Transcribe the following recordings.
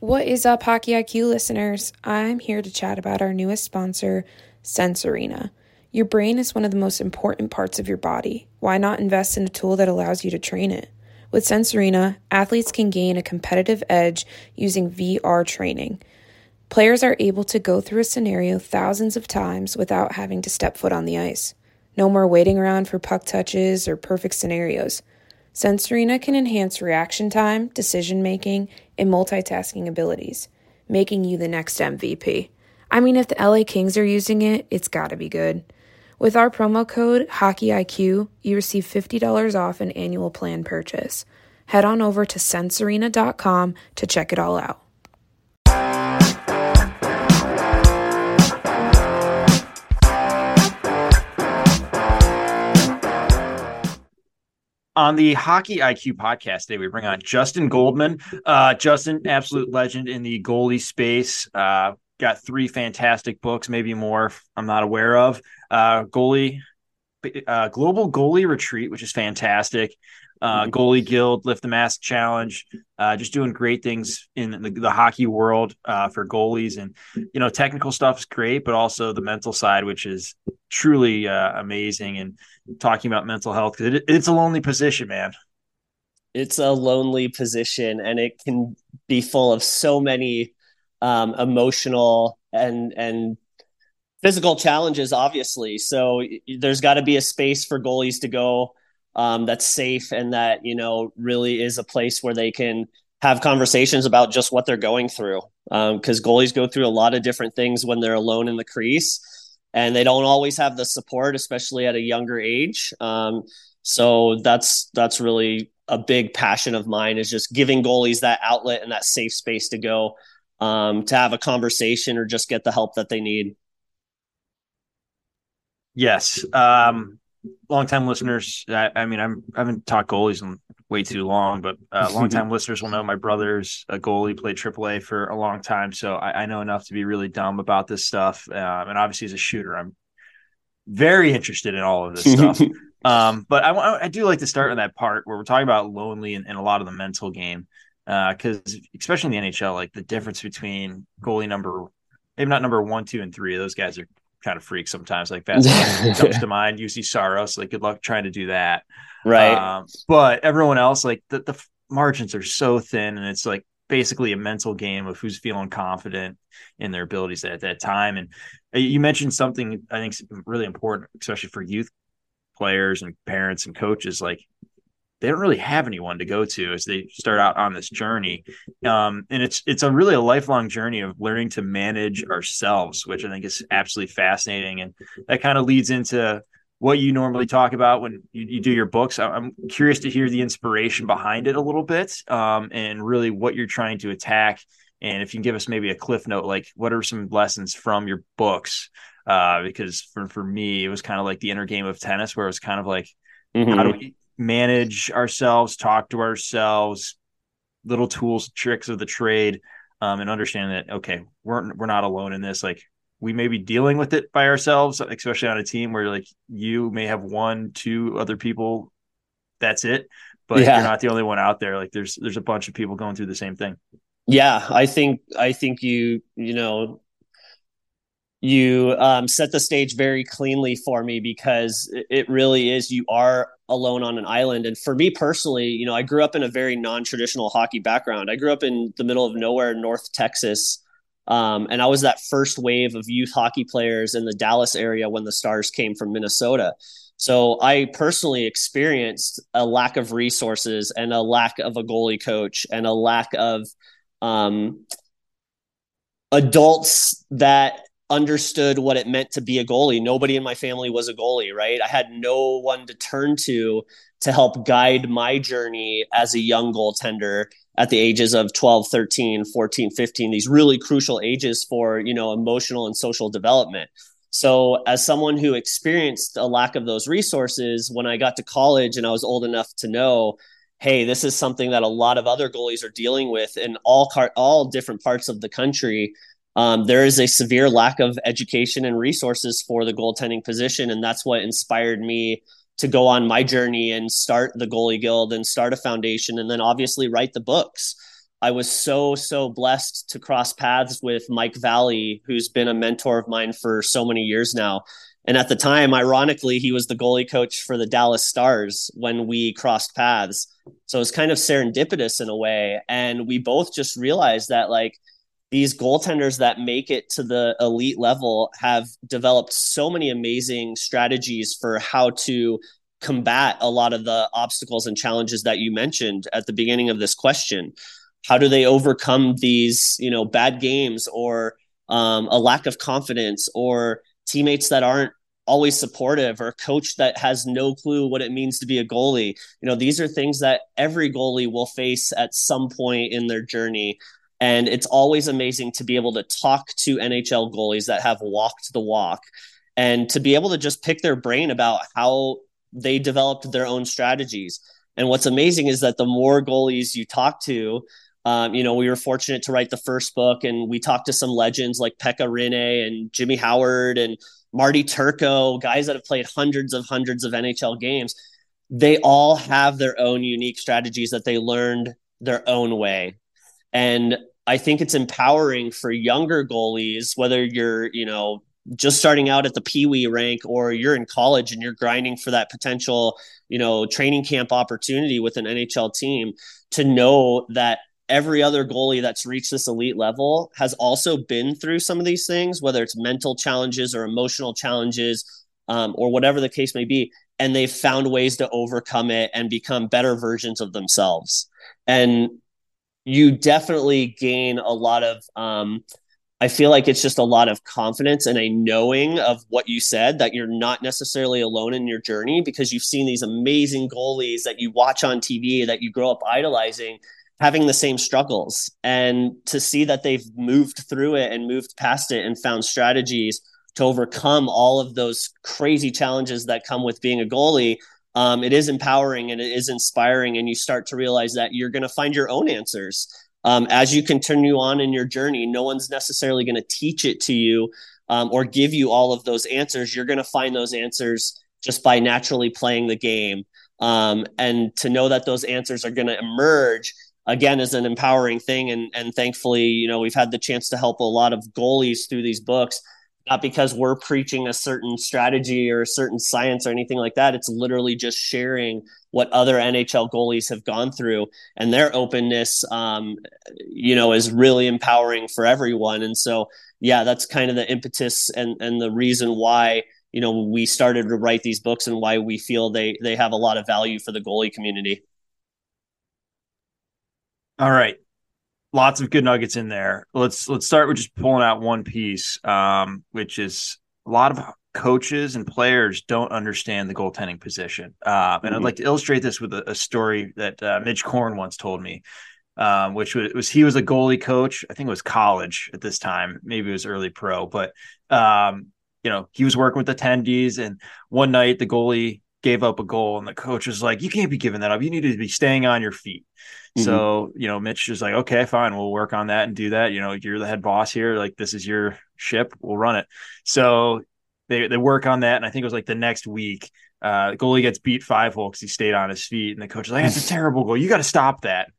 What is up, Hockey IQ listeners? I'm here to chat about our newest sponsor, Sense Arena. Your brain is one of the most important parts of your body. Why not invest in a tool that allows you to train it? With Sense Arena, athletes can gain a competitive edge using VR training. Players are able to go through a scenario thousands of times without having to step foot on the ice. No more waiting around for puck touches or perfect scenarios. Sense Arena can enhance reaction time, decision making, and multitasking abilities, making you the next MVP. I mean, if the LA Kings are using it, it's gotta be good. With our promo code HockeyIQ, you receive $50 off an annual plan purchase. Head on over to sensearena.com to check it all out. On the Hockey IQ podcast today, we bring on Justin Goldman. Uh, Justin, absolute legend in the goalie space. Uh, got three fantastic books, maybe more I'm not aware of. Uh, goalie, uh, Global Goalie Retreat, which is fantastic uh, goalie guild, lift the mask challenge, uh, just doing great things in the, the hockey world uh, for goalies. And you know, technical stuff is great, but also the mental side, which is truly uh, amazing. And talking about mental health because it, it's a lonely position, man. It's a lonely position, and it can be full of so many um, emotional and and physical challenges obviously so there's got to be a space for goalies to go um, that's safe and that you know really is a place where they can have conversations about just what they're going through. Because um, goalies go through a lot of different things when they're alone in the crease and they don't always have the support especially at a younger age. Um, so that's that's really a big passion of mine is just giving goalies that outlet and that safe space to go um, to have a conversation or just get the help that they need. Yes um, longtime listeners, I, I, mean, I'm I haven't talked goalies in way too long, but uh, longtime listeners will know my brother's a goalie, played AAA for a long time, so I, I know enough to be really dumb about this stuff. Um, and obviously, as a shooter, I'm very interested in all of this stuff. um, but I, I do like to start on that part where we're talking about lonely and, and a lot of the mental game, because uh, especially in the NHL, like the difference between goalie number maybe not number one, two, and three. Those guys are kind of freak sometimes. Like that comes to mind. Juuse Saros. Like good luck trying to do that. Right. Um, but everyone else, like the, the margins are so thin, and it's like basically a mental game of who's feeling confident in their abilities at that time. And uh, you mentioned something I think really important, especially for youth players and parents and coaches. Like they don't really have anyone to go to as they start out on this journey. Um, and it's it's a really a lifelong journey of learning to manage ourselves, which I think is absolutely fascinating. And that kind of leads into what you normally talk about when you, you do your books. I'm curious to hear the inspiration behind it a little bit, um, and really what you're trying to attack. And if you can give us maybe a cliff note, like what are some lessons from your books? Uh, because for, for me, it was kind of like the inner game of tennis, where it was kind of like, mm-hmm. how do we manage ourselves, talk to ourselves, little tools, tricks of the trade, um, and understand that okay, we're we're not alone in this. Like we may be dealing with it by ourselves, especially on a team where like you may have one, two other people. That's it, but yeah. you're not the only one out there. Like there's there's a bunch of people going through the same thing. Yeah, I think I think you you know you um, set the stage very cleanly for me because it really is you are alone on an island. And for me personally you know i grew up in a very non-traditional hockey background. I grew up in the middle of nowhere north texas. Um, and i was that first wave of youth hockey players in the dallas area when the stars came from minnesota. So i personally experienced a lack of resources and a lack of a goalie coach and a lack of um, adults that understood what it meant to be a goalie. Nobody in my family was a goalie, right? I had no one to turn to to help guide my journey as a young goaltender at the ages of 12, 13, 14, 15, these really crucial ages for, you know, emotional and social development. So, as someone who experienced a lack of those resources, when I got to college and I was old enough to know, hey, this is something that a lot of other goalies are dealing with in all car- all different parts of the country um, there is a severe lack of education and resources for the goaltending position, and that's what inspired me to go on my journey and start the goalie guild and start a foundation, and then obviously write the books. I was so, so blessed to cross paths with Mike Valley, who's been a mentor of mine for so many years now. And at the time, ironically, he was the goalie coach for the Dallas Stars when we crossed paths. So it was kind of serendipitous in a way. And we both just realized that, like, these goaltenders that make it to the elite level have developed so many amazing strategies for how to combat a lot of the obstacles and challenges that you mentioned at the beginning of this question. How do they overcome these you know bad games or um, a lack of confidence or teammates that aren't always supportive or a coach that has no clue what it means to be a goalie? You know these are things that every goalie will face at some point in their journey and it's always amazing to be able to talk to NHL goalies that have walked the walk and to be able to just pick their brain about how they developed their own strategies. And what's amazing is that the more goalies you talk to, um, you know, we were fortunate to write the first book and we talked to some legends like Pekka Rinne and Jimmy Howard and Marty Turco, guys that have played hundreds of hundreds of NHL games. They all have their own unique strategies that they learned their own way. And I think it's empowering for younger goalies, whether you're, you know, just starting out at the pee wee rank or you're in college and you're grinding for that potential, you know, training camp opportunity with an NHL team to know that every other goalie that's reached this elite level has also been through some of these things, whether it's mental challenges or emotional challenges um, or whatever the case may be. And they've found ways to overcome it and become better versions of themselves. And you definitely gain a lot of um, I feel like it's just a lot of confidence and a knowing of what you said that you're not necessarily alone in your journey because you've seen these amazing goalies that you watch on TV that you grow up idolizing having the same struggles. And to see that they've moved through it and moved past it and found strategies to overcome all of those crazy challenges that come with being a goalie um, it is empowering and it is inspiring and you start to realize that you're going to find your own answers. Um, as you continue on in your journey no one's necessarily going to teach it to you um, or give you all of those answers. You're going to find those answers just by naturally playing the game. Um, and to know that those answers are going to emerge again is an empowering thing. And and thankfully you know we've had the chance to help a lot of goalies through these books not because we're preaching a certain strategy or a certain science or anything like that. It's literally just sharing what other NHL goalies have gone through, and their openness, um, you know, is really empowering for everyone. And so, yeah, that's kind of the impetus and and the reason why you know we started to write these books and why we feel they they have a lot of value for the goalie community. All right lots of good nuggets in there. Let's let's start with just pulling out one piece, um, which is a lot of coaches and players don't understand the goaltending position. Uh, and mm-hmm. I'd like to illustrate this with a, a story that uh, Mitch Korn once told me, um, which was, was, he was a goalie coach. I think it was college at this time, maybe it was early pro, but um, you know he was working with attendees, and one night the goalie gave up a goal, and the coach was like, "You can't be giving that up. You need to be staying on your feet." Mm-hmm. So, you know, Mitch is like, okay, fine, we'll work on that and do that. You know, you're the head boss here. Like, this is your ship. We'll run it. So they, they work on that. And I think it was like the next week, uh, goalie gets beat five hole because he stayed on his feet. And the coach is like, that's a terrible goal. You got to stop that.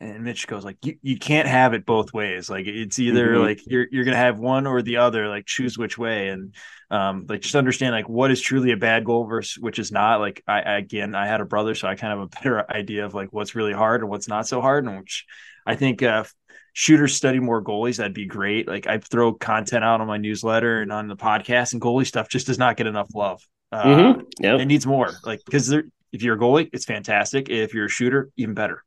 And Mitch goes like, you, you can't have it both ways. Like it's either mm-hmm. like you're you're gonna have one or the other. Like choose which way. And um, like just understand like what is truly a bad goal versus which is not. Like I, I again, I had a brother, so I kind of have a better idea of like what's really hard and what's not so hard, and which I think uh, shooters study more goalies. That'd be great. Like I throw content out on my newsletter and on the podcast, and goalie stuff just does not get enough love. Uh, mm-hmm. yep. It needs more. Like because if you're a goalie, it's fantastic. If you're a shooter, even better.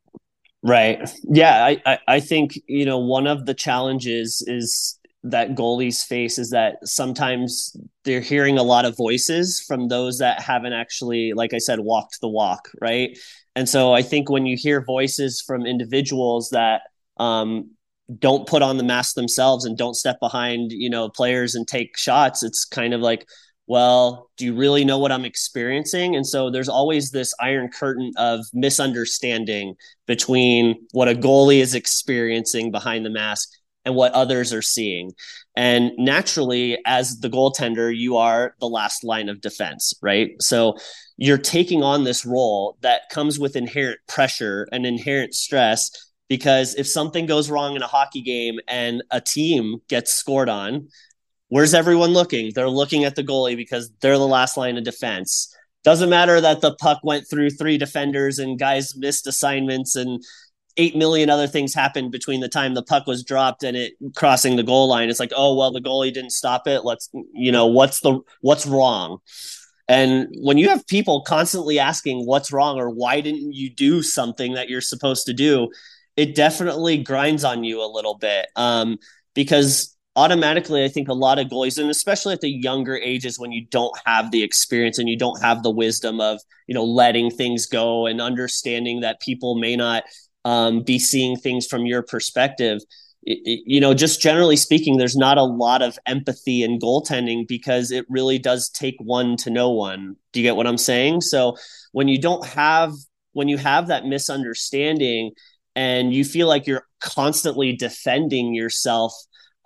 Right. Yeah. I, I, I think, you know, one of the challenges is that goalies face is that sometimes they're hearing a lot of voices from those that haven't actually, like I said, walked the walk, right? And so I think when you hear voices from individuals that um, don't put on the mask themselves and don't step behind, you know, players and take shots, it's kind of like, well, do you really know what I'm experiencing? And so there's always this iron curtain of misunderstanding between what a goalie is experiencing behind the mask and what others are seeing. And naturally, as the goaltender, you are the last line of defense, right? So you're taking on this role that comes with inherent pressure and inherent stress because if something goes wrong in a hockey game and a team gets scored on, where's everyone looking? They're looking at the goalie because they're the last line of defense. Doesn't matter that the puck went through three defenders and guys missed assignments and eight million other things happened between the time the puck was dropped and it crossing the goal line. It's like, oh well, the goalie didn't stop it. Let's, you know, what's the what's wrong? And when you have people constantly asking what's wrong or why didn't you do something that you're supposed to do, it definitely grinds on you a little bit. Um, because automatically, I think a lot of goalies, and especially at the younger ages when you don't have the experience and you don't have the wisdom of, you know, letting things go and understanding that people may not um, be seeing things from your perspective. You know, just generally speaking, there's not a lot of empathy in goaltending because it really does take one to know one. Do you get what I'm saying? So when you don't have when you have that misunderstanding and you feel like you're constantly defending yourself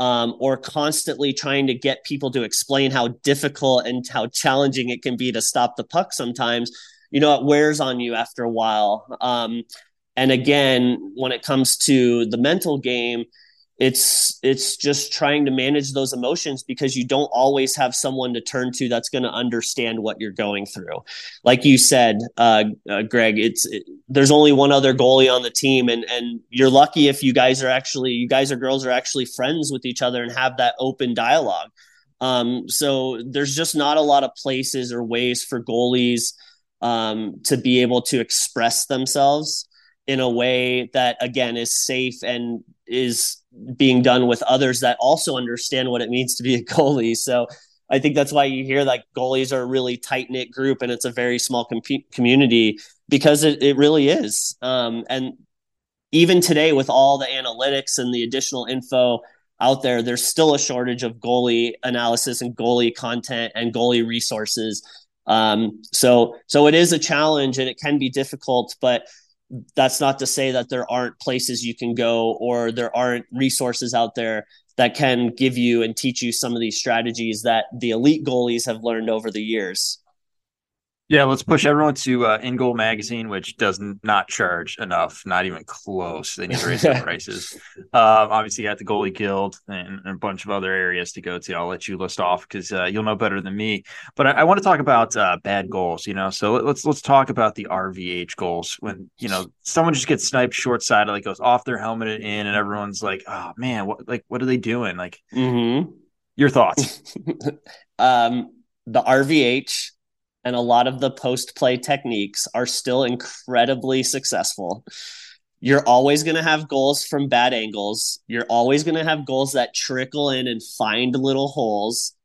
um, or constantly trying to get people to explain how difficult and how challenging it can be to stop the puck sometimes you know it wears on you after a while. Um, and again when it comes to the mental game it's it's just trying to manage those emotions because you don't always have someone to turn to that's going to understand what you're going through. Like you said uh, uh, greg it's it, there's only one other goalie on the team and and you're lucky if you guys are actually you guys or girls are actually friends with each other and have that open dialogue. Um, so there's just not a lot of places or ways for goalies um, to be able to express themselves in a way that again is safe and is being done with others that also understand what it means to be a goalie. So i think that's why you hear like goalies are a really tight knit group and it's a very small com- community because it, it really is. Um, and even today with all the analytics and the additional info out there there's still a shortage of goalie analysis and goalie content and goalie resources. Um, so so it is a challenge and it can be difficult but that's not to say that there aren't places you can go or there aren't resources out there that can give you and teach you some of these strategies that the elite goalies have learned over the years. Yeah, let's push everyone to uh, InGoal Magazine, which does not charge enough, not even close. They need to raise their prices. Um, obviously, you got the Goalie Guild and, and, a bunch of other areas to go to. I'll let you list off because uh, you'll know better than me. But I, I want to talk about uh, bad goals. You know, so let, let's let's talk about the RVH goals when you know someone just gets sniped short side, like goes off their helmet and in, and everyone's like, "Oh man, what like what are they doing?" Like, mm-hmm. your thoughts? um, the RVH and a lot of the post play techniques are still incredibly successful. You're always going to have goals from bad angles. You're always going to have goals that trickle in and find little holes.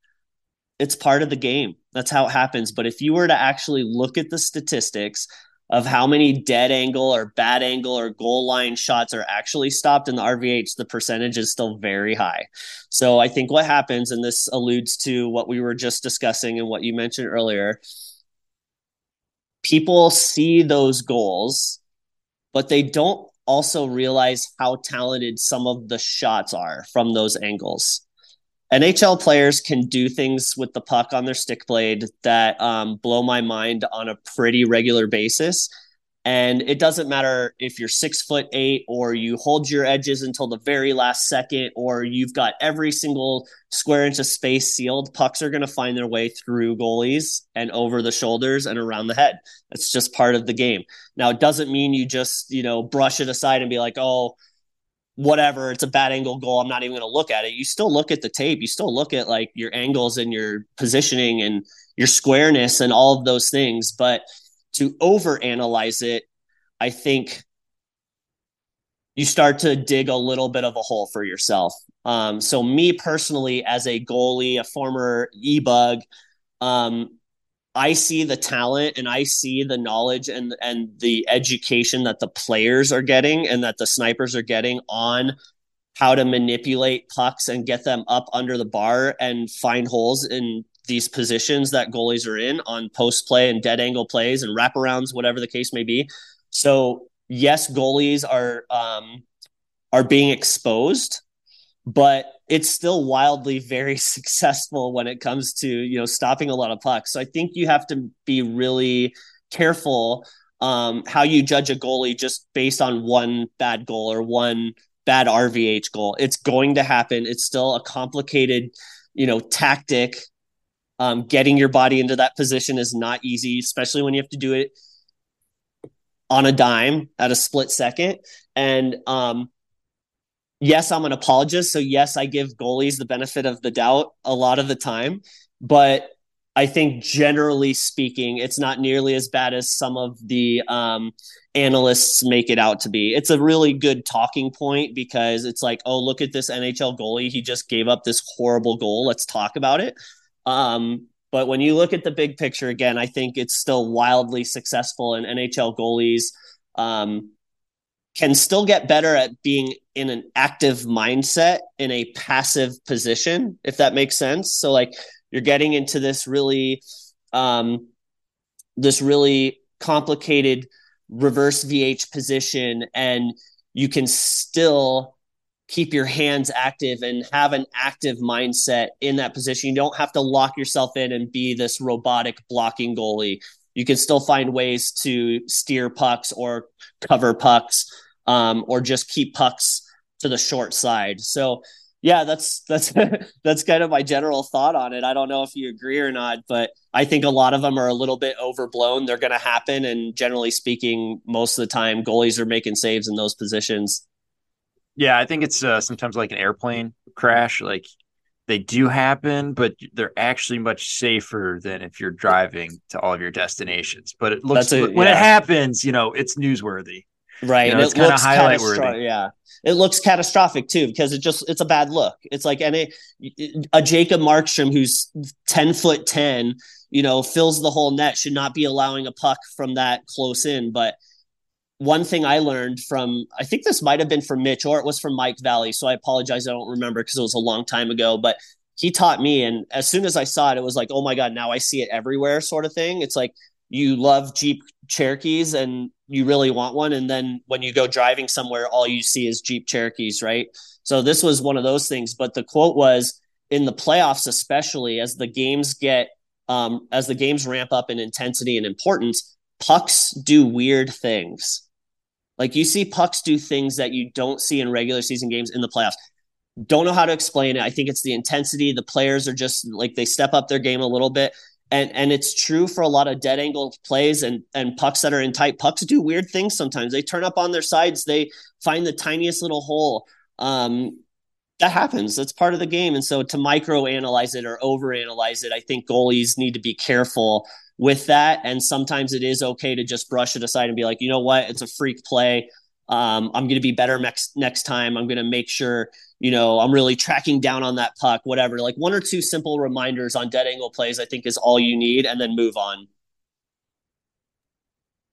It's part of the game. That's how it happens. But if you were to actually look at the statistics of how many dead angle or bad angle or goal line shots are actually stopped in the RVH, the percentage is still very high. So I think what happens, and this alludes to what we were just discussing and what you mentioned earlier, people see those goals, but they don't also realize how talented some of the shots are from those angles. NHL players can do things with the puck on their stick blade that um, blow my mind on a pretty regular basis. And it doesn't matter if you're six foot eight or you hold your edges until the very last second or you've got every single square inch of space sealed. Pucks are going to find their way through goalies and over the shoulders and around the head. That's just part of the game. Now, it doesn't mean you just, you know, brush it aside and be like, oh, whatever, it's a bad angle goal. I'm not even going to look at it. You still look at the tape. You still look at like your angles and your positioning and your squareness and all of those things. But to overanalyze it, I think you start to dig a little bit of a hole for yourself. Um, so, me personally, as a goalie, a former e bug, um, I see the talent and I see the knowledge and and the education that the players are getting and that the snipers are getting on how to manipulate pucks and get them up under the bar and find holes in these positions that goalies are in on post play and dead angle plays and wraparounds, whatever the case may be. So yes, goalies are um, are being exposed, but it's still wildly very successful when it comes to you know stopping a lot of pucks. So I think you have to be really careful um, how you judge a goalie just based on one bad goal or one bad RVH goal. It's going to happen. It's still a complicated, you know, tactic. Um, getting your body into that position is not easy, especially when you have to do it on a dime at a split second. And um, yes, I'm an apologist. So, yes, I give goalies the benefit of the doubt a lot of the time. But I think generally speaking, it's not nearly as bad as some of the um, analysts make it out to be. It's a really good talking point because it's like, oh, look at this NHL goalie. He just gave up this horrible goal. Let's talk about it. Um, but when you look at the big picture again, I think it's still wildly successful, and NHL goalies um, can still get better at being in an active mindset in a passive position, if that makes sense. So, like, you're getting into this really, um, this really complicated reverse VH position, and you can still keep your hands active and have an active mindset in that position. You don't have to lock yourself in and be this robotic blocking goalie. You can still find ways to steer pucks or cover pucks um, or just keep pucks to the short side. So yeah, that's that's that's kind of my general thought on it. I don't know if you agree or not, but I think a lot of them are a little bit overblown. They're going to happen, and generally speaking, most of the time, goalies are making saves in those positions. Yeah, I think it's uh, sometimes like an airplane crash. Like they do happen, but they're actually much safer than if you're driving to all of your destinations. But it looks a, when yeah. it happens, you know, it's newsworthy. Right. You know, and it's it kind of highlight worthy. Yeah. It looks catastrophic too, because it just it's a bad look. It's like any a Jacob Markstrom who's 10 foot 10, you know, fills the whole net should not be allowing a puck from that close in. But one thing I learned from, I think this might have been from Mitch or it was from Mike Valley. So I apologize. I don't remember because it was a long time ago, but he taught me. And as soon as I saw it, it was like, oh my God, now I see it everywhere sort of thing. It's like you love Jeep Cherokees and you really want one. And then when you go driving somewhere, all you see is Jeep Cherokees, right? So this was one of those things. But the quote was in the playoffs, especially as the games get, um, as the games ramp up in intensity and importance, pucks do weird things like you see pucks do things that you don't see in regular season games in the playoffs. Don't know how to explain it. I think it's the intensity. The players are just like they step up their game a little bit. And and it's true for a lot of dead angle plays and and pucks that are in tight. Pucks do weird things sometimes. They turn up on their sides. They find the tiniest little hole. Um, that happens. That's part of the game. And so to micro analyze it or over analyze it, I think goalies need to be careful with that. And sometimes it is okay to just brush it aside and be like, you know what, it's a freak play. Um, I'm going to be better next next time. I'm going to make sure you know I'm really tracking down on that puck. Whatever, like one or two simple reminders on dead angle plays, I think is all you need, and then move on.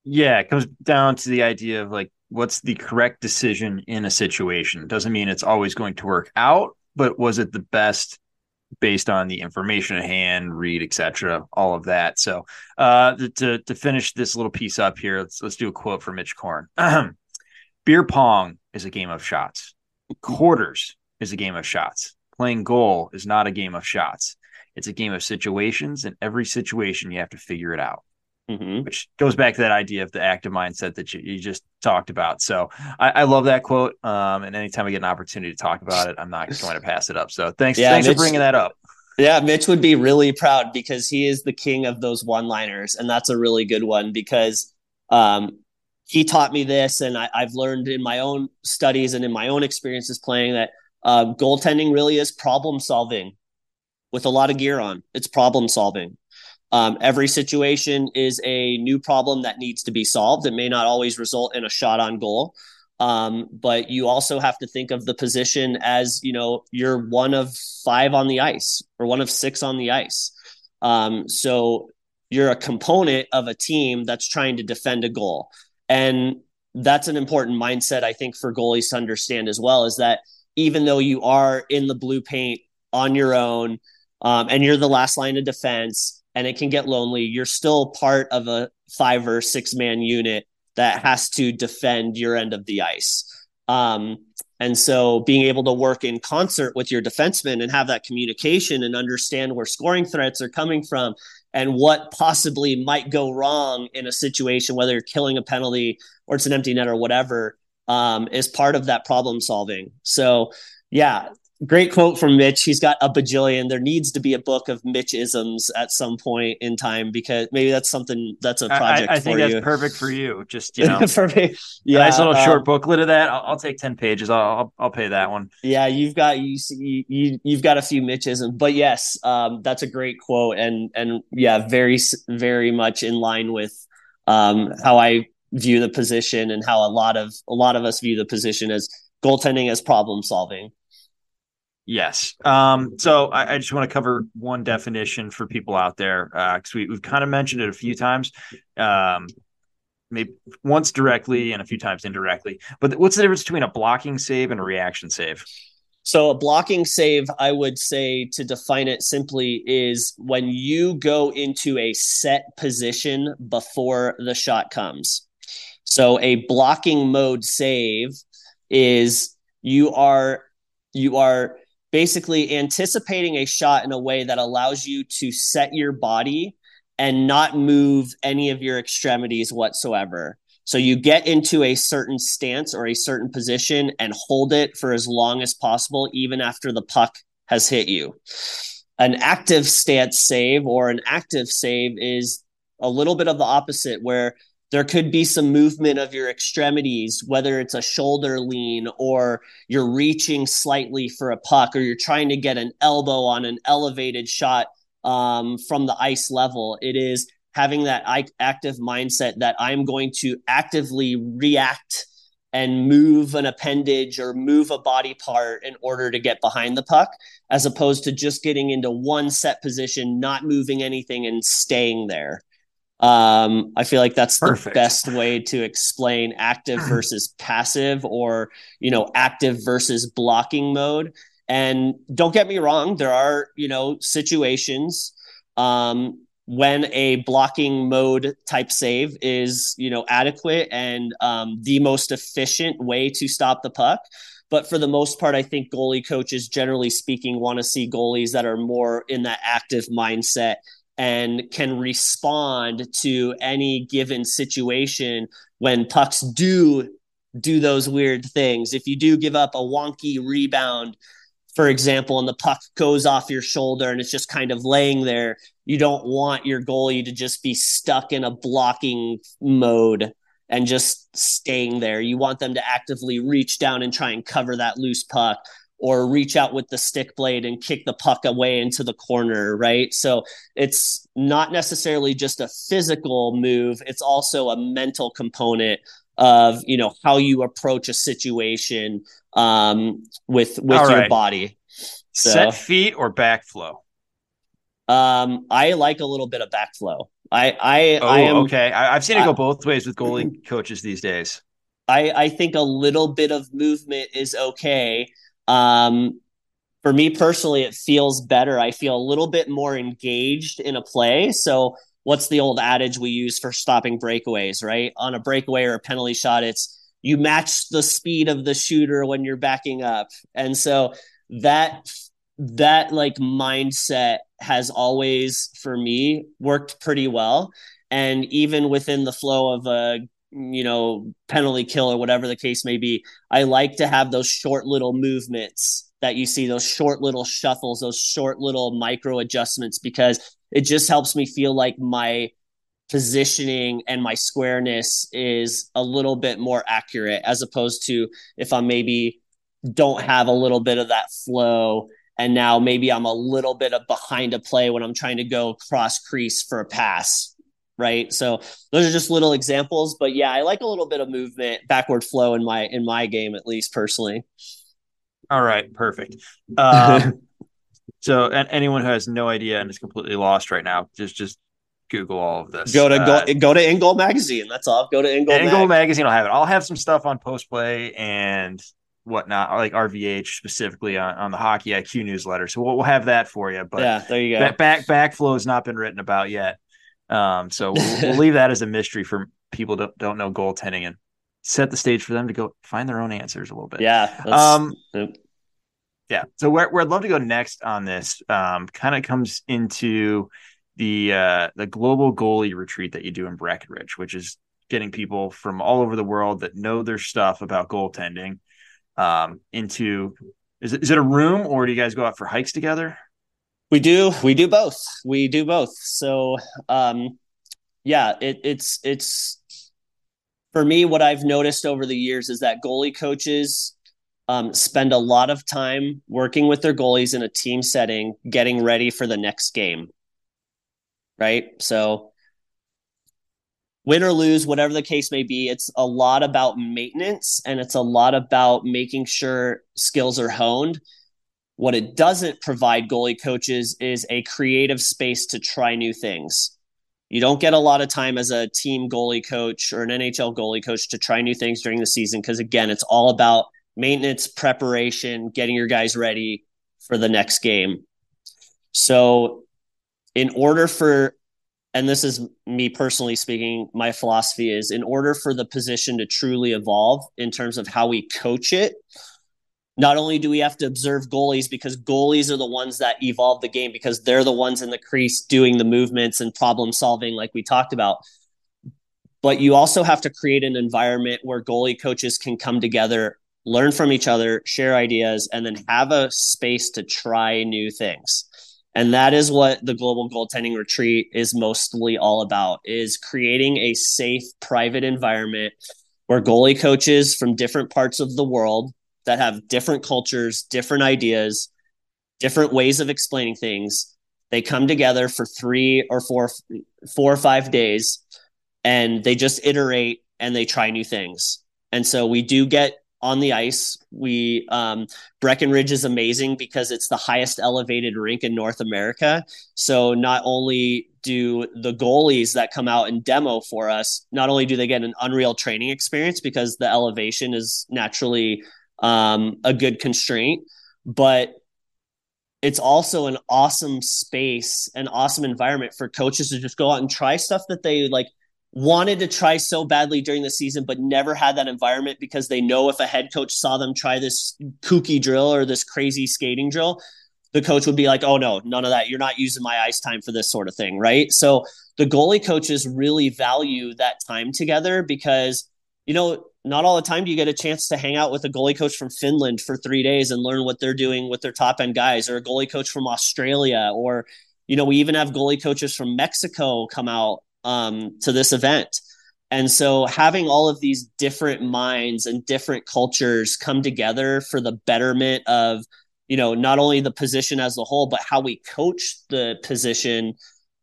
Yeah, it comes down to the idea of like what's the correct decision in a situation. Doesn't mean it's always going to work out, but was it the best based on the information at hand, read, etc., all of that. So, uh, to to finish this little piece up here, let's let's do a quote from Mitch Korn. Beer pong is a game of shots. Quarters is a game of shots. Playing goal is not a game of shots. It's a game of situations, and every situation you have to figure it out. Mm-hmm. Which goes back to that idea of the active mindset that you, you just talked about. So I, I love that quote. Um, and anytime I get an opportunity to talk about it, I'm not going to pass it up. So thanks, yeah, thanks Mitch, for bringing that up. Yeah, Mitch would be really proud because he is the king of those one-liners, and that's a really good one because um, he taught me this, and I, have learned in my own studies and in my own experiences playing that uh, goaltending really is problem solving with a lot of gear on. It's problem solving. Um, every situation is a new problem that needs to be solved. It may not always result in a shot on goal, um, but you also have to think of the position as you know you're one of five on the ice or one of six on the ice. Um, so you're a component of a team that's trying to defend a goal, and that's an important mindset I think for goalies to understand as well. Is that even though you are in the blue paint on your own um, and you're the last line of defense and it can get lonely, you're still part of a five or six man unit that has to defend your end of the ice. Um, and so being able to work in concert with your defenseman and have that communication and understand where scoring threats are coming from and what possibly might go wrong in a situation, whether you're killing a penalty or it's an empty net or whatever, um, is part of that problem solving. So, yeah, great quote from Mitch. He's got a bajillion. There needs to be a book of Mitch isms at some point in time because maybe that's something that's a project. I, I think that's you. perfect for you. Just you know, for me, yeah, nice little um, short booklet of that. I'll, I'll, take ten pages. I'll, I'll, I'll pay that one. Yeah, you've got you see you you've got a few Mitchisms, but yes, um, that's a great quote and and yeah, very very much in line with um how I view the position and how a lot of a lot of us view the position as goaltending as problem solving. Yes. Um, so I, I, just want to cover one definition for people out there because uh, we, have kind of mentioned it a few times, um, maybe once directly and a few times indirectly. But what's the difference between a blocking save and a reaction save? So a blocking save, I would say to define it simply is when you go into a set position before the shot comes. So a blocking mode save is you are you are basically anticipating a shot in a way that allows you to set your body and not move any of your extremities whatsoever. So you get into a certain stance or a certain position and hold it for as long as possible, even after the puck has hit you. An active stance save or an active save is a little bit of the opposite, where there could be some movement of your extremities, whether it's a shoulder lean or you're reaching slightly for a puck or you're trying to get an elbow on an elevated shot um, from the ice level. It is having that active mindset that I'm going to actively react and move an appendage or move a body part in order to get behind the puck, as opposed to just getting into one set position, not moving anything and staying there. Um, I feel like that's Perfect. the best way to explain active versus passive or, you know, active versus blocking mode. And don't get me wrong, there are, you know, situations um, when a blocking mode type save is, you know, adequate and um, the most efficient way to stop the puck. But for the most part, I think goalie coaches, generally speaking, want to see goalies that are more in that active mindset and can respond to any given situation when pucks do do those weird things. If you do give up a wonky rebound, for example, and the puck goes off your shoulder and it's just kind of laying there, you don't want your goalie to just be stuck in a blocking mode and just staying there. You want them to actively reach down and try and cover that loose puck or reach out with the stick blade and kick the puck away into the corner, right? So it's not necessarily just a physical move, it's also a mental component of, you know, how you approach a situation um, with with your body. So, Set feet or backflow? Um, I like a little bit of backflow. I I, oh, I am okay. I, have seen it go both ways with goalie coaches these days. I I think a little bit of movement is okay. Um, for me personally, it feels better. I feel a little bit more engaged in a play. So, what's the old adage we use for stopping breakaways, right? On a breakaway or a penalty shot, it's you match the speed of the shooter when you're backing up. And so that that like mindset has always for me worked pretty well and even within the flow of a you know, penalty kill or whatever the case may be. I like to have those short little movements that you see, those short little shuffles, those short little micro adjustments, because it just helps me feel like my positioning and my squareness is a little bit more accurate as opposed to if I'm maybe don't have a little bit of that flow and now maybe I'm a little bit of behind a play when I'm trying to go cross crease for a pass right so those are just little examples but yeah i like a little bit of movement backward flow in my in my game at least personally all right perfect um, so and anyone who has no idea and is completely lost right now just just google all of this go to uh, go, go to InGoal magazine that's all go to InGoal, InGoal Mag. magazine i'll have it i'll have some stuff on post play and whatnot, like RVH specifically on, on the Hockey IQ newsletter. So we'll, we'll have that for you. But yeah, there you go. Back backflow has not been written about yet. Um, so we'll, we'll, leave that as a mystery for people that don't know goaltending and set the stage for them to go find their own answers a little bit. Yeah. Um, yeah. So where, where I'd love to go next on this um, kind of comes into the uh, the global goalie retreat that you do in Breckenridge, which is getting people from all over the world that know their stuff about goaltending um, into is it, is it a room or do you guys go out for hikes together? We do. We do both. We do both. So, um, yeah, it, it's it's for me. What I've noticed over the years is that goalie coaches um, spend a lot of time working with their goalies in a team setting, getting ready for the next game. Right. So win or lose, whatever the case may be, it's a lot about maintenance and it's a lot about making sure skills are honed. What it doesn't provide goalie coaches is a creative space to try new things. You don't get a lot of time as a team goalie coach or an NHL goalie coach to try new things during the season because, again, it's all about maintenance, preparation, getting your guys ready for the next game. So, in order for and this is me personally speaking, my philosophy is in order for the position to truly evolve in terms of how we coach it, not only do we have to observe goalies because goalies are the ones that evolve the game because they're the ones in the crease doing the movements and problem solving, like we talked about, but you also have to create an environment where goalie coaches can come together, learn from each other, share ideas, and then have a space to try new things. And that is what the global goaltending retreat is mostly all about is creating a safe private environment where goalie coaches from different parts of the world that have different cultures different ideas different ways of explaining things they come together for three or four four or five days and they just iterate and they try new things and so we do get on the ice. We um, Breckenridge is amazing because it's the highest elevated rink in North America. So not only do the goalies that come out and demo for us, not only do they get an unreal training experience because the elevation is naturally um, a good constraint, but it's also an awesome space, an awesome environment for coaches to just go out and try stuff that they like wanted to try so badly during the season, but never had that environment because they know if a head coach saw them try this kooky drill or this crazy skating drill, the coach would be like, oh no, none of that. You're not using my ice time for this sort of thing. Right. So the goalie coaches really value that time together because, you know, not all the time do you get a chance to hang out with a goalie coach from Finland for three days and learn what they're doing with their top end guys or a goalie coach from Australia or, you know, we even have goalie coaches from Mexico come out um, to this event. And so having all of these different minds and different cultures come together for the betterment of, you know, not only the position as a whole, but how we coach the position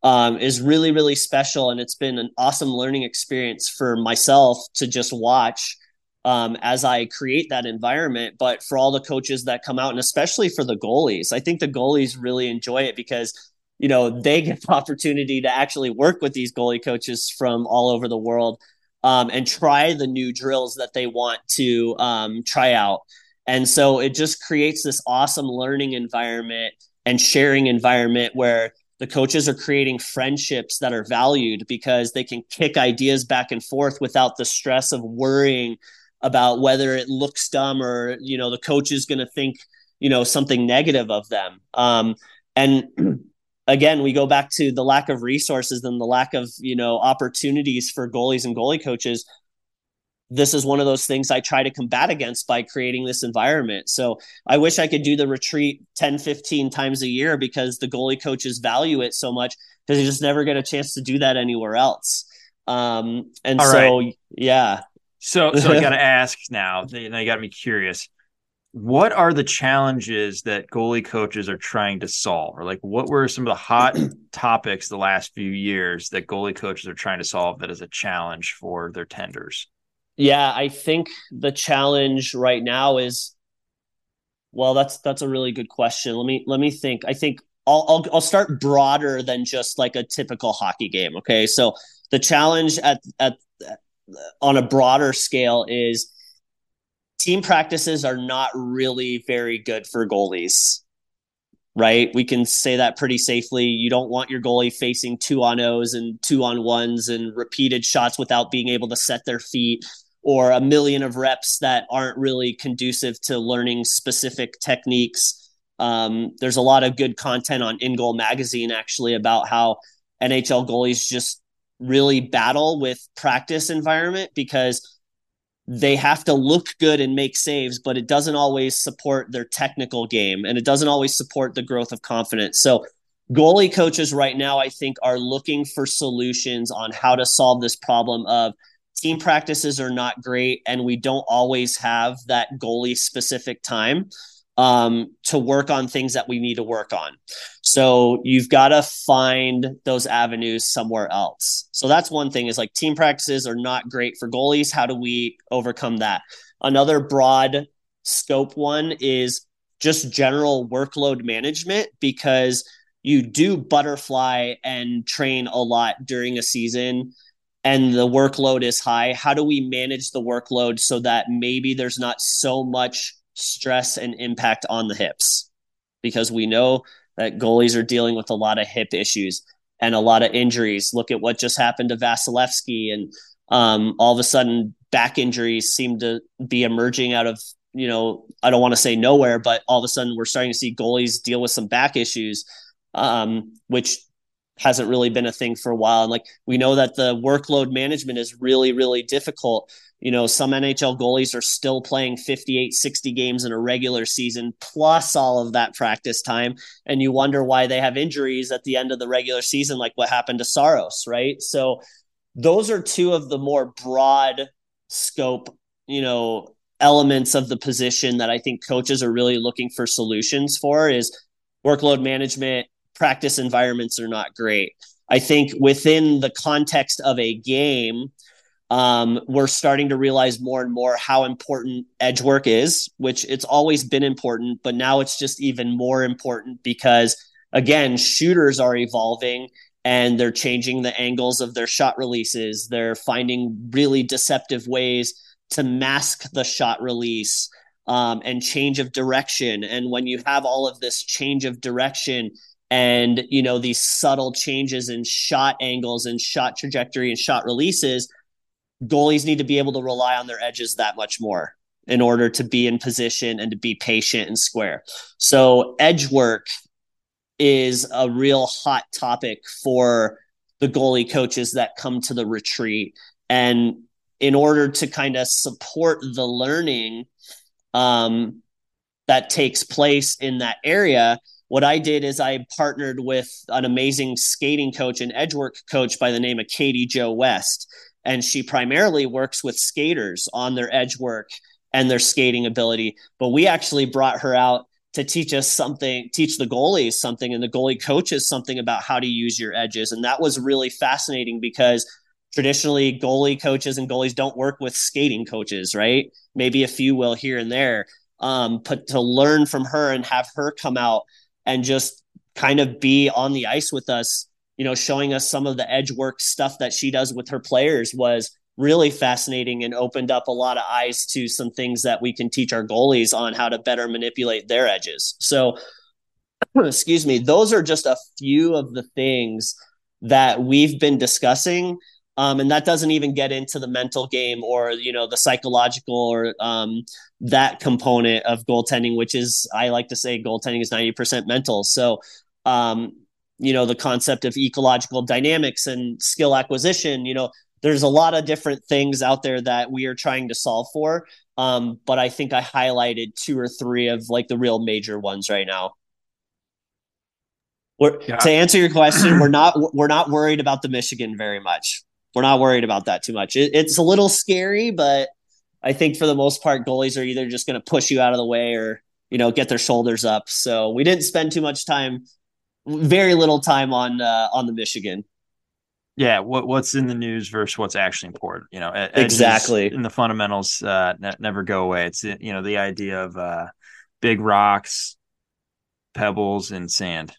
um, is really, really special. And it's been an awesome learning experience for myself to just watch um, as I create that environment. But for all the coaches that come out, and especially for the goalies, I think the goalies really enjoy it because you know they get the opportunity to actually work with these goalie coaches from all over the world um, and try the new drills that they want to um, try out and so it just creates this awesome learning environment and sharing environment where the coaches are creating friendships that are valued because they can kick ideas back and forth without the stress of worrying about whether it looks dumb or you know the coach is going to think you know something negative of them um, and again, we go back to the lack of resources and the lack of, you know, opportunities for goalies and goalie coaches. This is one of those things I try to combat against by creating this environment. So I wish I could do the retreat 10, 15 times a year because the goalie coaches value it so much because you just never get a chance to do that anywhere else. Um, and All so, right. yeah. So, so I got to ask now, now you got me curious what are the challenges that goalie coaches are trying to solve or like what were some of the hot topics the last few years that goalie coaches are trying to solve that is a challenge for their tenders yeah i think the challenge right now is well that's that's a really good question let me let me think i think I'll, I'll, I'll start broader than just like a typical hockey game okay so the challenge at at on a broader scale is team practices are not really very good for goalies right? We can say that pretty safely. You don't want your goalie facing two on O's and two on ones and repeated shots without being able to set their feet or a million of reps that aren't really conducive to learning specific techniques. Um, there's a lot of good content on InGoal Magazine actually about how NHL goalies just really battle with practice environment because they have to look good and make saves, but it doesn't always support their technical game and it doesn't always support the growth of confidence. So, goalie coaches right now, I think, are looking for solutions on how to solve this problem of team practices are not great and we don't always have that goalie specific time um, to work on things that we need to work on. So you've got to find those avenues somewhere else. So that's one thing is like team practices are not great for goalies. How do we overcome that? Another broad scope one is just general workload management because you do butterfly and train a lot during a season and the workload is high. How do we manage the workload so that maybe there's not so much stress and impact on the hips because we know that goalies are dealing with a lot of hip issues and a lot of injuries. Look at what just happened to Vasilevskiy, and um, all of a sudden, back injuries seem to be emerging out of you know I don't want to say nowhere, but all of a sudden we're starting to see goalies deal with some back issues, um, which hasn't really been a thing for a while. And like we know that the workload management is really, really difficult. You know, some NHL goalies are still playing 58, 60 games in a regular season, plus all of that practice time. And you wonder why they have injuries at the end of the regular season, like what happened to Saros, right? So those are two of the more broad scope, you know, elements of the position that I think coaches are really looking for solutions for is workload management practice environments are not great. I think within the context of a game, um, we're starting to realize more and more how important edge work is, which it's always been important, but now it's just even more important because, again, shooters are evolving and they're changing the angles of their shot releases. They're finding really deceptive ways to mask the shot release um, and change of direction. And when you have all of this change of direction, and you know these subtle changes in shot angles and shot trajectory and shot releases goalies need to be able to rely on their edges that much more in order to be in position and to be patient and square. So edge work is a real hot topic for the goalie coaches that come to the retreat. And in order to kind of support the learning um, that takes place in that area what I did is I partnered with an amazing skating coach and edge work coach by the name of Katie Joe West. And she primarily works with skaters on their edge work and their skating ability. But we actually brought her out to teach us something, teach the goalies something, and the goalie coaches something about how to use your edges. And that was really fascinating because traditionally goalie coaches and goalies don't work with skating coaches, right? Maybe a few will here and there. Um, but to learn from her and have her come out and just kind of be on the ice with us, you know, showing us some of the edge work stuff that she does with her players was really fascinating and opened up a lot of eyes to some things that we can teach our goalies on how to better manipulate their edges. So, excuse me, those are just a few of the things that we've been discussing um, and that doesn't even get into the mental game or you know the psychological or um, that component of goaltending, which is I like to say goaltending is ninety percent mental. So um, you know the concept of ecological dynamics and skill acquisition. You know there's a lot of different things out there that we are trying to solve for. Um, but I think I highlighted two or three of like the real major ones right now. Yeah. To answer your question, we're not we're not worried about the Michigan very much we're not worried about that too much. It, it's a little scary, but I think for the most part, goalies are either just going to push you out of the way or you know get their shoulders up. So we didn't spend too much time, very little time on uh, on the Michigan. Yeah, what what's in the news versus what's actually important. You know, exactly. And the fundamentals uh, ne- never go away. It's you know the idea of uh, big rocks, pebbles, and sand.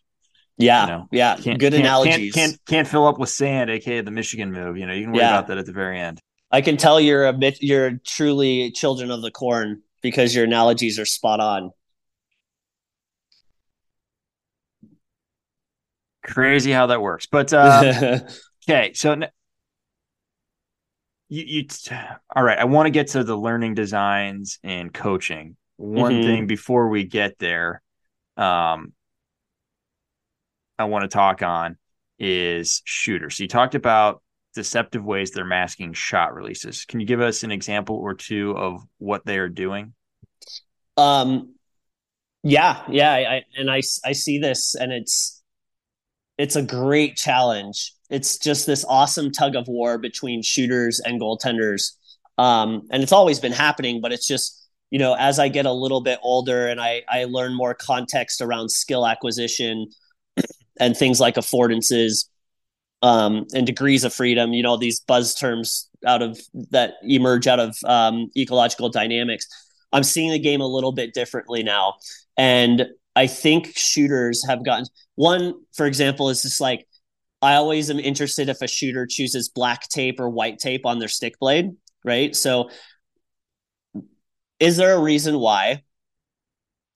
Yeah, you know, yeah, can't, good can't, analogies. Can't, can't, can't fill up with sand, aka the Michigan move. You know, you can worry yeah. about that at the very end. I can tell you're a bit, you're truly children of the corn because your analogies are spot on. Crazy how that works, but um, okay. So you, you all right? I want to get to the learning designs and coaching. One mm-hmm. thing before we get there, um, I want to talk on is shooters. So you talked about deceptive ways they're masking shot releases. Can you give us an example or two of what they are doing? Um, yeah, yeah, I, and I I see this, and it's it's a great challenge. It's just this awesome tug of war between shooters and goaltenders, um, and it's always been happening. But it's just you know, as I get a little bit older and I I learn more context around skill acquisition and things like affordances um, and degrees of freedom, you know, these buzz terms out of that emerge out of um, ecological dynamics. I'm seeing the game a little bit differently now. And I think shooters have gotten one, for example, is just like I always am interested if a shooter chooses black tape or white tape on their stick blade, right? So is there a reason why?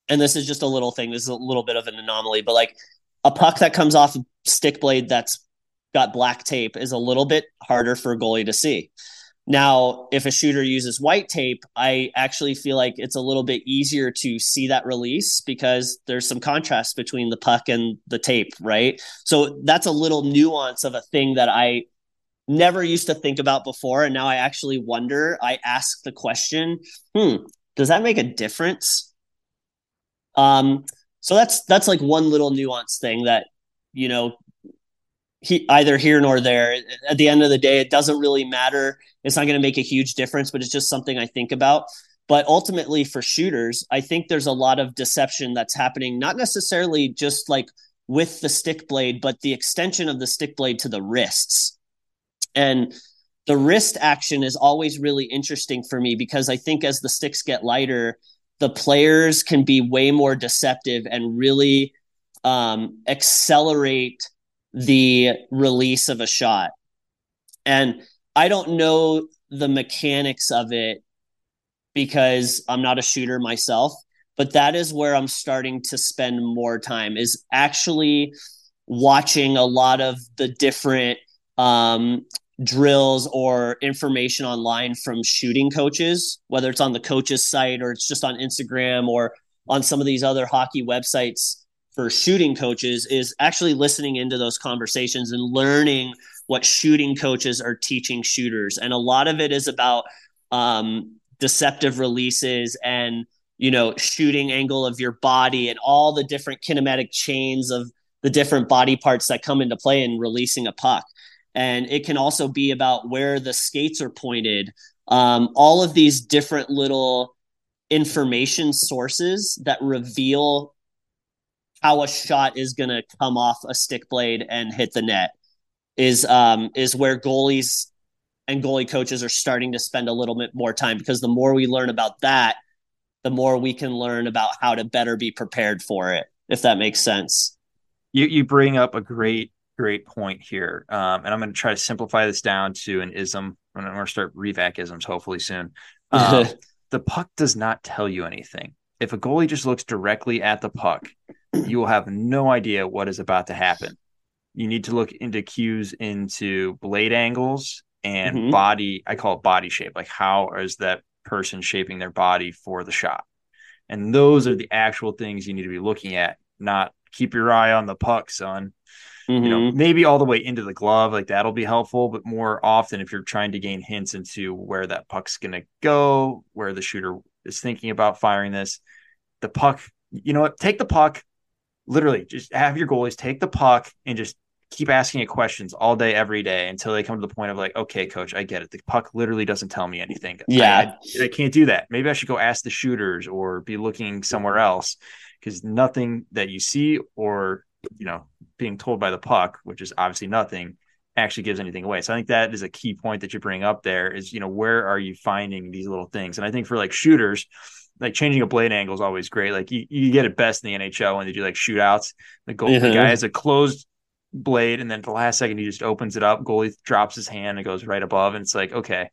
And this is just a little thing, this is a little bit of an anomaly, but like a puck that comes off a stick blade that's got black tape is a little bit harder for a goalie to see. Now, if a shooter uses white tape, I actually feel like it's a little bit easier to see that release because there's some contrast between the puck and the tape, right? So that's a little nuance of a thing that I never used to think about before. And now I actually wonder, I ask the question, hmm, does that make a difference? Um, so that's that's like one little nuance thing that, you know, he, either here nor there. At the end of the day, it doesn't really matter. It's not going to make a huge difference, but it's just something I think about. But ultimately, for shooters, I think there's a lot of deception that's happening, not necessarily just like with the stick blade, but the extension of the stick blade to the wrists. And the wrist action is always really interesting for me because I think as the sticks get lighter, the players can be way more deceptive and really um, accelerate the release of a shot. And I don't know the mechanics of it because I'm not a shooter myself, but that is where I'm starting to spend more time is actually watching a lot of the different um, drills or information online from shooting coaches, whether it's on the coaches site or it's just on Instagram or on some of these other hockey websites for shooting coaches is actually listening into those conversations and learning what shooting coaches are teaching shooters. And a lot of it is about um, deceptive releases and you know shooting angle of your body and all the different kinematic chains of the different body parts that come into play in releasing a puck. And it can also be about where the skates are pointed. Um, all of these different little information sources that reveal how a shot is going to come off a stick blade and hit the net is um, is where goalies and goalie coaches are starting to spend a little bit more time because the more we learn about that, the more we can learn about how to better be prepared for it. If that makes sense. You you bring up a great great point here, um, and I'm going to try to simplify this down to an ism. I'm going to start Revak isms hopefully soon. Um, the puck does not tell you anything. If a goalie just looks directly at the puck you will have no idea what is about to happen. You need to look into cues into blade angles and mm-hmm. body. I call it body shape. Like how is that person shaping their body for the shot? And those are the actual things you need to be looking at, not keep your eye on the puck, son. Mm-hmm. You know, mm-hmm. maybe all the way into the glove, like that'll be helpful. But more often, if you're trying to gain hints into where that puck's going to go, where the shooter is thinking about firing this, the puck, you know what? Take the puck, literally just have your goalies take the puck and just keep asking it questions all day, every day until they come to the point of like, okay, coach, I get it. The puck literally doesn't tell me anything. Yeah. I, I, I can't do that. Maybe I should go ask the shooters or be looking somewhere else because nothing that you see or, you know, being told by the puck, which is obviously nothing, actually gives anything away. So I think that is a key point that you bring up there is, you know, where are you finding these little things? And I think for like shooters, like changing a blade angle is always great. Like you, you get it best in the NHL when they do like shootouts. The goal mm-hmm. the guy has a closed blade, and then the last second he just opens it up. Goalie drops his hand and goes right above, and it's like okay,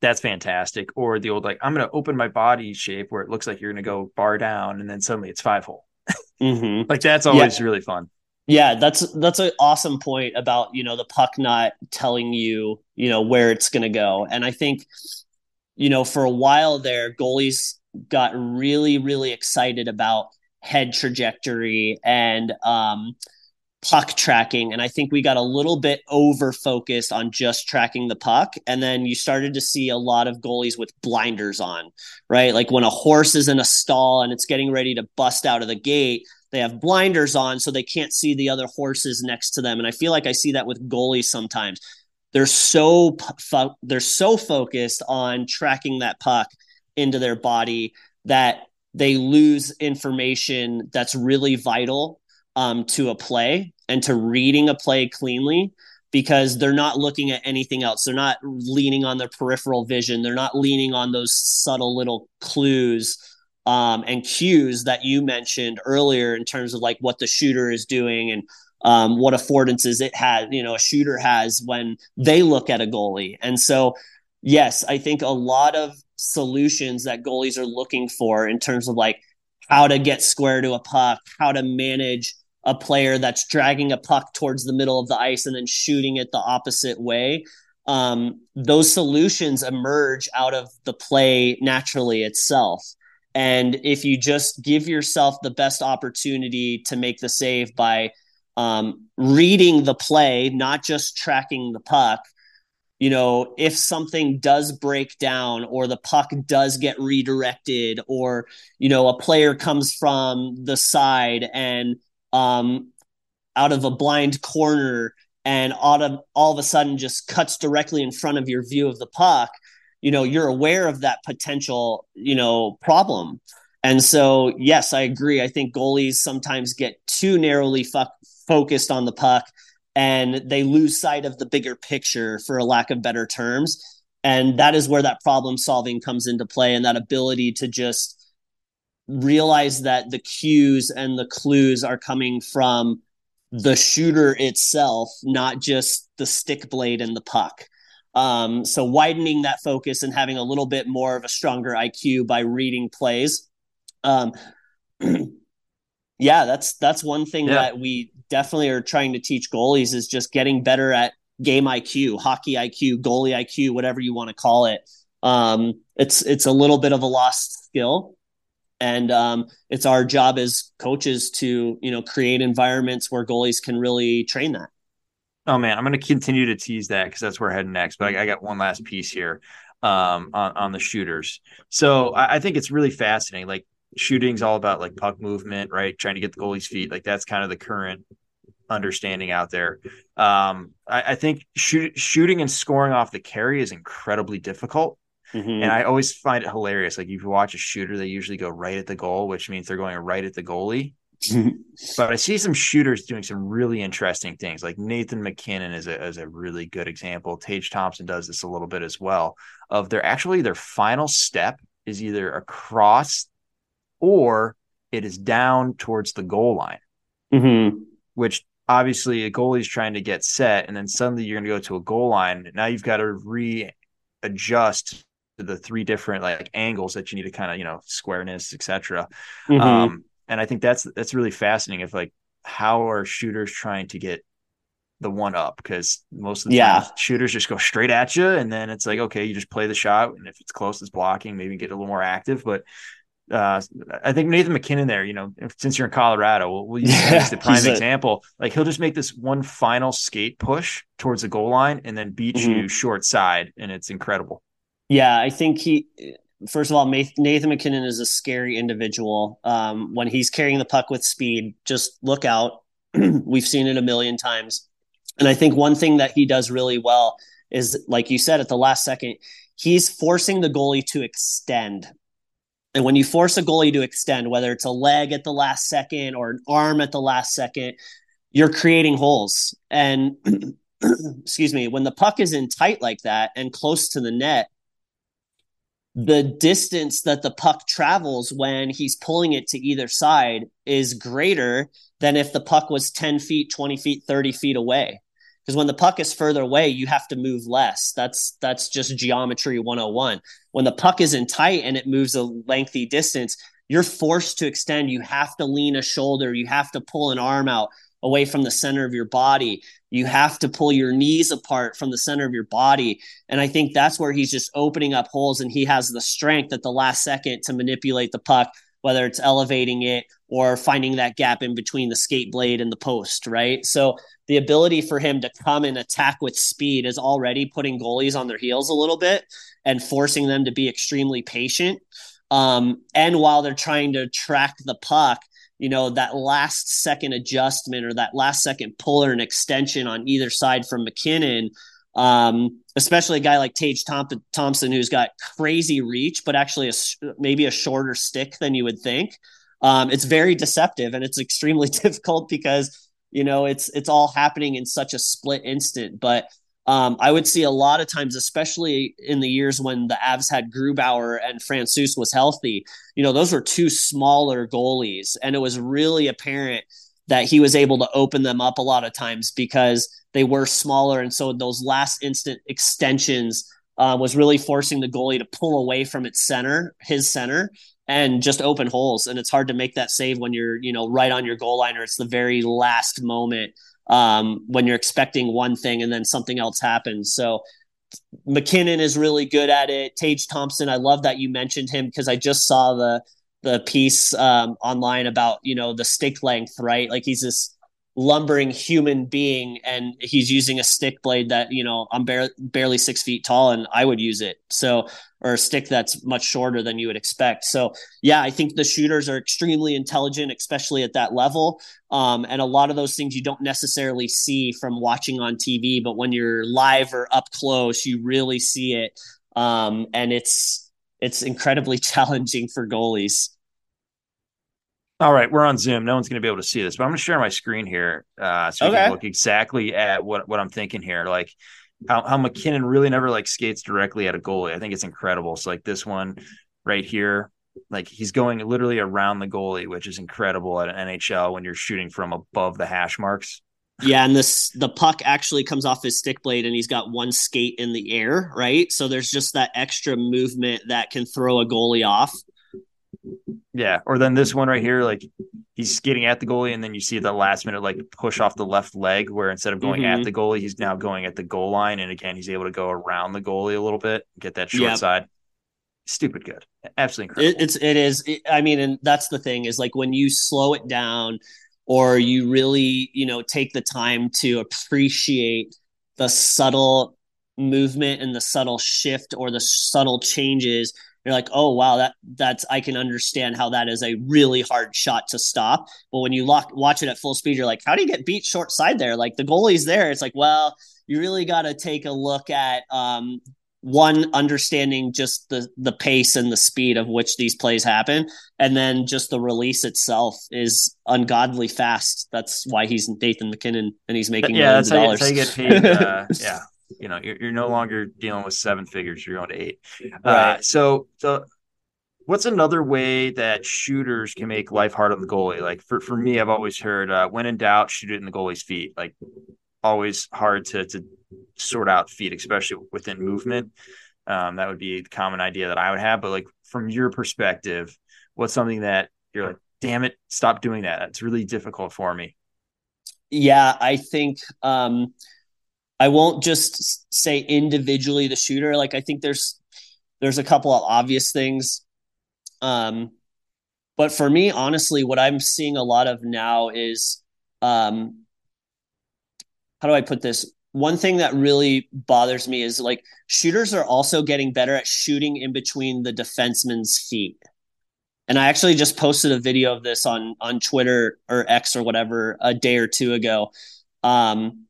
that's fantastic. Or the old like I'm going to open my body shape where it looks like you're going to go bar down, and then suddenly it's five hole. mm-hmm. Like that's always yeah. really fun. Yeah, that's that's an awesome point about you know the puck not telling you you know where it's going to go, and I think you know for a while there goalies got really really excited about head trajectory and um puck tracking. And I think we got a little bit over focused on just tracking the puck. And then you started to see a lot of goalies with blinders on, right? Like when a horse is in a stall and it's getting ready to bust out of the gate, they have blinders on so they can't see the other horses next to them. And I feel like I see that with goalies sometimes. They're so they're so focused on tracking that puck into their body that they lose information that's really vital um, to a play and to reading a play cleanly because they're not looking at anything else. They're not leaning on their peripheral vision. They're not leaning on those subtle little clues um, and cues that you mentioned earlier in terms of like what the shooter is doing and um, what affordances it has, you know, a shooter has when they look at a goalie. And so, yes, I think a lot of solutions that goalies are looking for in terms of like how to get square to a puck, how to manage a player that's dragging a puck towards the middle of the ice and then shooting it the opposite way. Um, those solutions emerge out of the play naturally itself. And if you just give yourself the best opportunity to make the save by um, reading the play, not just tracking the puck, you know, if something does break down or the puck does get redirected or, you know, a player comes from the side and um, out of a blind corner and out of, all of a sudden just cuts directly in front of your view of the puck, you know, you're aware of that potential, you know, problem. And so, yes, I agree. I think goalies sometimes get too narrowly fo- focused on the puck and they lose sight of the bigger picture for a lack of better terms and that is where that problem solving comes into play and that ability to just realize that the cues and the clues are coming from the shooter itself not just the stick blade and the puck um, so widening that focus and having a little bit more of a stronger iq by reading plays um, yeah that's that's one thing yeah. that we definitely are trying to teach goalies is just getting better at game IQ, hockey IQ, goalie IQ, whatever you want to call it. Um, it's it's a little bit of a lost skill, and um, it's our job as coaches to you know create environments where goalies can really train that. Oh man, I'm going to continue to tease that because that's where we're heading next. But I, I got one last piece here um, on on the shooters. So I, I think it's really fascinating. Like shooting's all about like puck movement, right? Trying to get the goalie's feet. Like that's kind of the current understanding out there. Um, I, I, think shoot, shooting and scoring off the carry is incredibly difficult. Mm-hmm. And I always find it hilarious. Like if you watch a shooter, they usually go right at the goal, which means they're going right at the goalie. but I see some shooters doing some really interesting things. Like Nathan MacKinnon is a, is a really good example. Tage Thompson does this a little bit as well. Of their actually their final step is either across or it is down towards the goal line, mm-hmm. which obviously a goalie is trying to get set, and then suddenly you're going to go to a goal line. Now you've got to readjust to the three different like angles that you need to kind of you know squareness, etc. Mm-hmm. Um, and I think that's that's really fascinating. If like how are shooters trying to get the one up because most of the yeah. time shooters just go straight at you and then it's like okay you just play the shot and if it's close it's blocking maybe get a little more active but uh, I think Nathan MacKinnon there, you know, since you're in Colorado, we'll, we'll use yeah, the prime example. A... Like he'll just make this one final skate push towards the goal line and then beat mm-hmm. you short side, and it's incredible. Yeah, I think he. First of all, Nathan MacKinnon is a scary individual. Um, when he's carrying the puck with speed, just look out. We've seen it a million times, and I think one thing that he does really well is, like you said, at the last second, he's forcing the goalie to extend and when you force a goalie to extend, whether it's a leg at the last second or an arm at the last second, you're creating holes. And excuse me, when the puck is in tight like that and close to the net, the distance that the puck travels when he's pulling it to either side is greater than if the puck was 10 feet, 20 feet, 30 feet away because when the puck is further away you have to move less. That's that's just geometry 101 when the puck is in tight and it moves a lengthy distance you're forced to extend. You have to lean a shoulder. You have to pull an arm out away from the center of your body. You have to pull your knees apart from the center of your body. And i think that's where he's just opening up holes and he has the strength at the last second to manipulate the puck whether it's elevating it or finding that gap in between the skate blade and the post, right? So the ability for him to come and attack with speed is already putting goalies on their heels a little bit and forcing them to be extremely patient. Um, and while they're trying to track the puck, you know, that last second adjustment or that last second pull or an extension on either side from MacKinnon, um, especially a guy like Tage Thompson, who's got crazy reach, but actually a, maybe a shorter stick than you would think. Um, it's very deceptive and it's extremely difficult because, you know, it's, it's all happening in such a split instant, but um, I would see a lot of times, especially in the years when the Avs had Grubauer and Francouz was healthy, you know, those were two smaller goalies. And it was really apparent that he was able to open them up a lot of times because they were smaller. And so those last instant extensions uh, was really forcing the goalie to pull away from its center, his center, and just open holes. And it's hard to make that save when you're, you know, right on your goal line or it's the very last moment um, when you're expecting one thing and then something else happens. So MacKinnon is really good at it. Tage Thompson, I love that you mentioned him because I just saw the the piece um, online about you know the stick length, right? Like he's this lumbering human being and he's using a stick blade that you know i'm bar- barely six feet tall and i would use it. So or a stick that's much shorter than you would expect. So yeah i think the shooters are extremely intelligent especially at that level. Um, and a lot of those things you don't necessarily see from watching on tv but when you're live or up close you really see it. Um, and it's it's incredibly challenging for goalies all right, we're on Zoom. No one's going to be able to see this, but I'm going to share my screen here uh, so okay. you can look exactly at what what I'm thinking here. Like how, how MacKinnon really never like skates directly at a goalie. I think it's incredible. So like this one right here, like he's going literally around the goalie, which is incredible at an NHL when you're shooting from above the hash marks. Yeah, and this the puck actually comes off his stick blade and he's got one skate in the air, right? So there's just that extra movement that can throw a goalie off. Yeah, or then this one right here, like he's skating at the goalie, and then you see the last minute like push off the left leg, where instead of going mm-hmm. at the goalie, he's now going at the goal line, and again he's able to go around the goalie a little bit, get that short yep. side. Stupid good, absolutely incredible. It, it's it is. It, I mean, and that's the thing is like when you slow it down, or you really you know take the time to appreciate the subtle movement and the subtle shift or the subtle changes you're like, oh wow, that that's I can understand how that is a really hard shot to stop. But when you lock, watch it at full speed, you're like, how do you get beat short side there? Like the goalie's there. It's like, well, you really got to take a look at um, one understanding just the the pace and the speed of which these plays happen, and then just the release itself is ungodly fast. That's why he's Nathan MacKinnon and he's making yeah, that's how, you, that's how you get paid. Uh, yeah, you know you're, you're no longer dealing with seven figures you're going to eight. Uh, right. Uh, so so what's another way that shooters can make life hard on the goalie? Like for, for me i've always heard uh, when in doubt shoot it in the goalie's feet. Like always hard to to sort out feet especially within movement. Um, that would be the common idea that i would have. But like from your perspective what's something that you're like damn it stop doing that. It's really difficult for me. Yeah i think um I won't just say individually the shooter. Like I think there's there's a couple of obvious things. Um, but for me, honestly, what I'm seeing a lot of now is um, how do I put this? One thing that really bothers me is like shooters are also getting better at shooting in between the defenseman's feet. And I actually just posted a video of this on on Twitter or X or whatever a day or two ago. Um,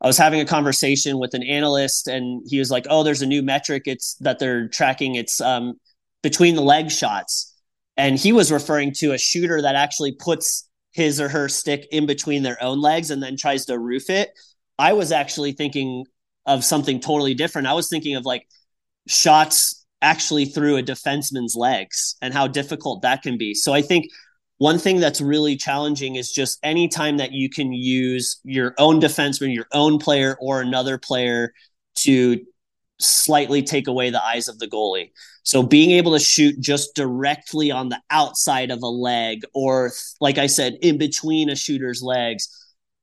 I was having a conversation with an analyst and he was like, "Oh, there's a new metric it's that they're tracking it's um, between the leg shots." And he was referring to a shooter that actually puts his or her stick in between their own legs and then tries to roof it. I was actually thinking of something totally different. I was thinking of like shots actually through a defenseman's legs and how difficult that can be. So I think one thing that's really challenging is just any time that you can use your own defenseman, your own player, or another player to slightly take away the eyes of the goalie. So being able to shoot just directly on the outside of a leg, or like I said, in between a shooter's legs,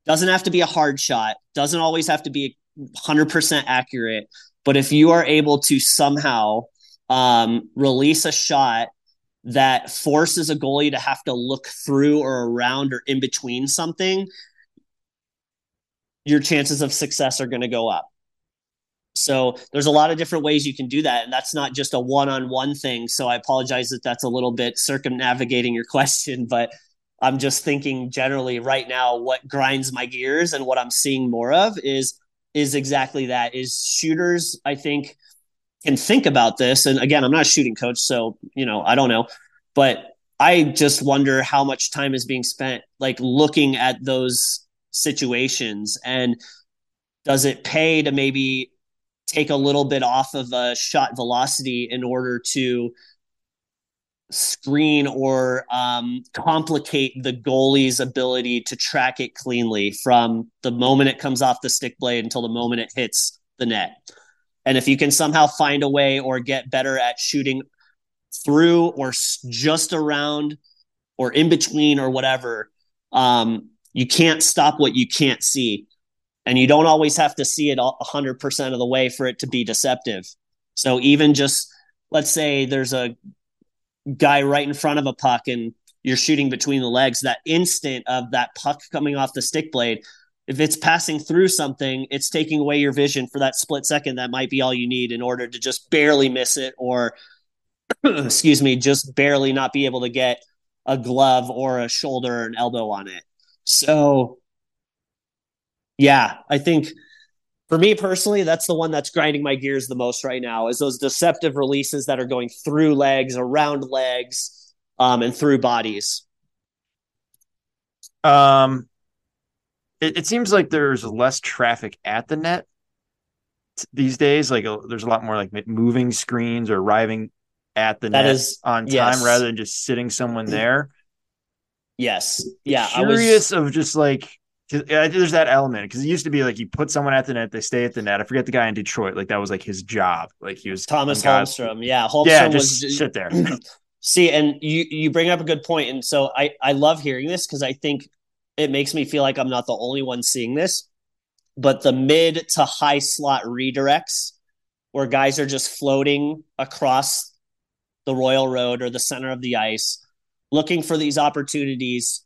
doesn't have to be a hard shot, doesn't always have to be 100% accurate. But if you are able to somehow um, release a shot that forces a goalie to have to look through or around or in between something, your chances of success are going to go up. So there's a lot of different ways you can do that. And that's not just a one on one thing. So I apologize that that's a little bit circumnavigating your question, but I'm just thinking generally right now what grinds my gears and what I'm seeing more of is is exactly that is shooters I think can think about this. And again I'm not a shooting coach so you know I don't know. But I just wonder how much time is being spent like looking at those situations. And does it pay to maybe take a little bit off of a shot velocity in order to screen or um, complicate the goalie's ability to track it cleanly from the moment it comes off the stick blade until the moment it hits the net. And if you can somehow find a way or get better at shooting through or just around or in between or whatever, um, you can't stop what you can't see. And you don't always have to see it 100% of the way for it to be deceptive. So even just, let's say there's a guy right in front of a puck and you're shooting between the legs, that instant of that puck coming off the stick blade, if it's passing through something, it's taking away your vision for that split second. That might be all you need in order to just barely miss it or, excuse me, just barely not be able to get a glove or a shoulder or an elbow on it. So, yeah, I think for me personally, that's the one that's grinding my gears the most right now is those deceptive releases that are going through legs, around legs, um, and through bodies. Um, it, it seems like there's less traffic at the net these days. Like a, there's a lot more like moving screens or arriving at the that net is, on time yes. rather than just sitting someone mm. there. Yes. Yeah. Curious I was, curious of just like there's that element because it used to be like you put someone at the net, they stay at the net. I forget the guy in Detroit, like that was like his job. Like he was Thomas Holmstrom. Yeah, Holmstrom yeah, just was, sit there. See, and you you bring up a good point, and so I I love hearing this because I think it makes me feel like I'm not the only one seeing this. But the mid to high slot redirects, where guys are just floating across the Royal Road or the center of the ice, looking for these opportunities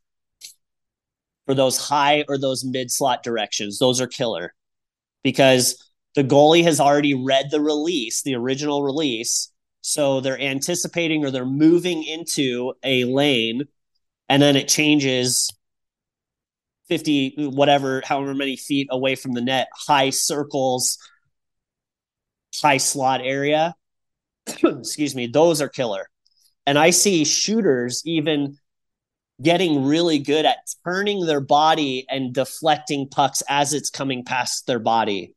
for those high or those mid slot directions. Those are killer because the goalie has already read the release, the original release. So they're anticipating or they're moving into a lane and then it changes 50, whatever, however many feet away from the net, high circles, high slot area. Excuse me, those are killer. And I see shooters even getting really good at turning their body and deflecting pucks as it's coming past their body.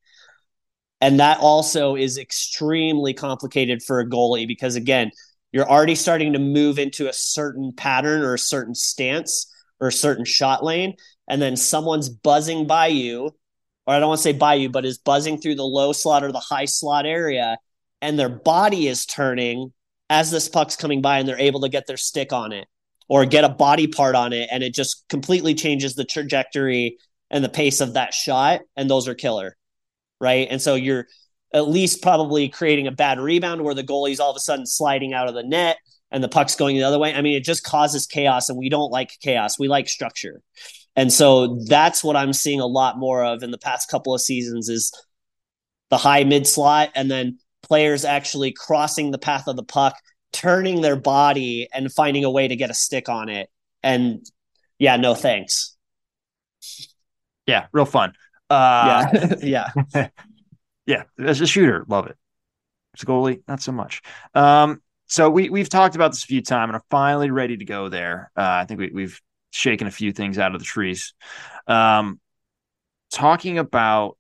And that also is extremely complicated for a goalie because, again, you're already starting to move into a certain pattern or a certain stance or a certain shot lane. And then someone's buzzing by you, or I don't want to say by you, but is buzzing through the low slot or the high slot area. And their body is turning as this puck's coming by and they're able to get their stick on it or get a body part on it and it just completely changes the trajectory and the pace of that shot and those are killer right? And so you're at least probably creating a bad rebound where the goalie's all of a sudden sliding out of the net and the puck's going the other way. I mean it just causes chaos and we don't like chaos. We like structure and so that's what i'm seeing a lot more of in the past couple of seasons is the high mid slot and then players actually crossing the path of the puck turning their body and finding a way to get a stick on it. And yeah, no thanks. Yeah, real fun. Uh, yeah, yeah, yeah. As a shooter, love it. As a goalie, not so much. Um, so we we've talked about this a few times, and I'm finally ready to go there. Uh, I think we, we've shaken a few things out of the trees. Um, talking about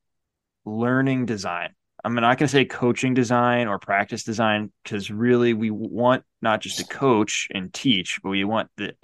learning design. I'm not going to say coaching design or practice design because really we want not just to coach and teach, but we want the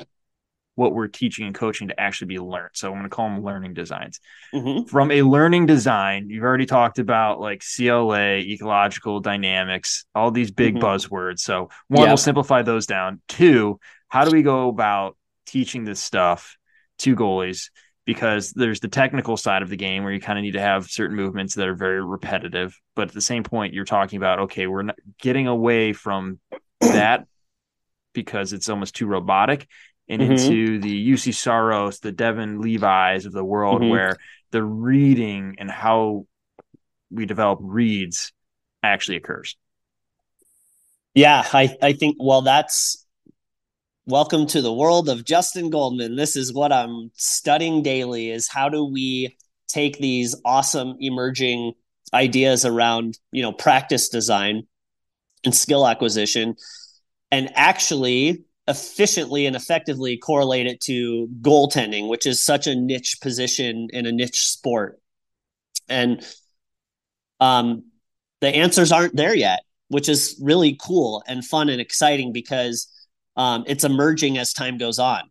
what we're teaching and coaching to actually be learned. So I'm going to call them learning designs. Mm-hmm. From a learning design, you've already talked about like CLA, ecological dynamics, all these big mm-hmm. buzzwords. So one, yep. we'll simplify those down. Two, how do we go about teaching this stuff to goalies? because there's the technical side of the game where you kind of need to have certain movements that are very repetitive. But at the same point, you're talking about, okay, we're not getting away from that because it's almost too robotic and mm-hmm. into the Juuse Saros, the Devon Levi's of the world, mm-hmm. where the reading and how we develop reads actually occurs. Yeah, I, I think, well, that's welcome to the world of Justin Goldman. This is what I'm studying daily is how do we take these awesome emerging ideas around, you know, practice design and skill acquisition and actually efficiently and effectively correlate it to goaltending, which is such a niche position in a niche sport. And um, the answers aren't there yet, which is really cool and fun and exciting because um, it's emerging as time goes on.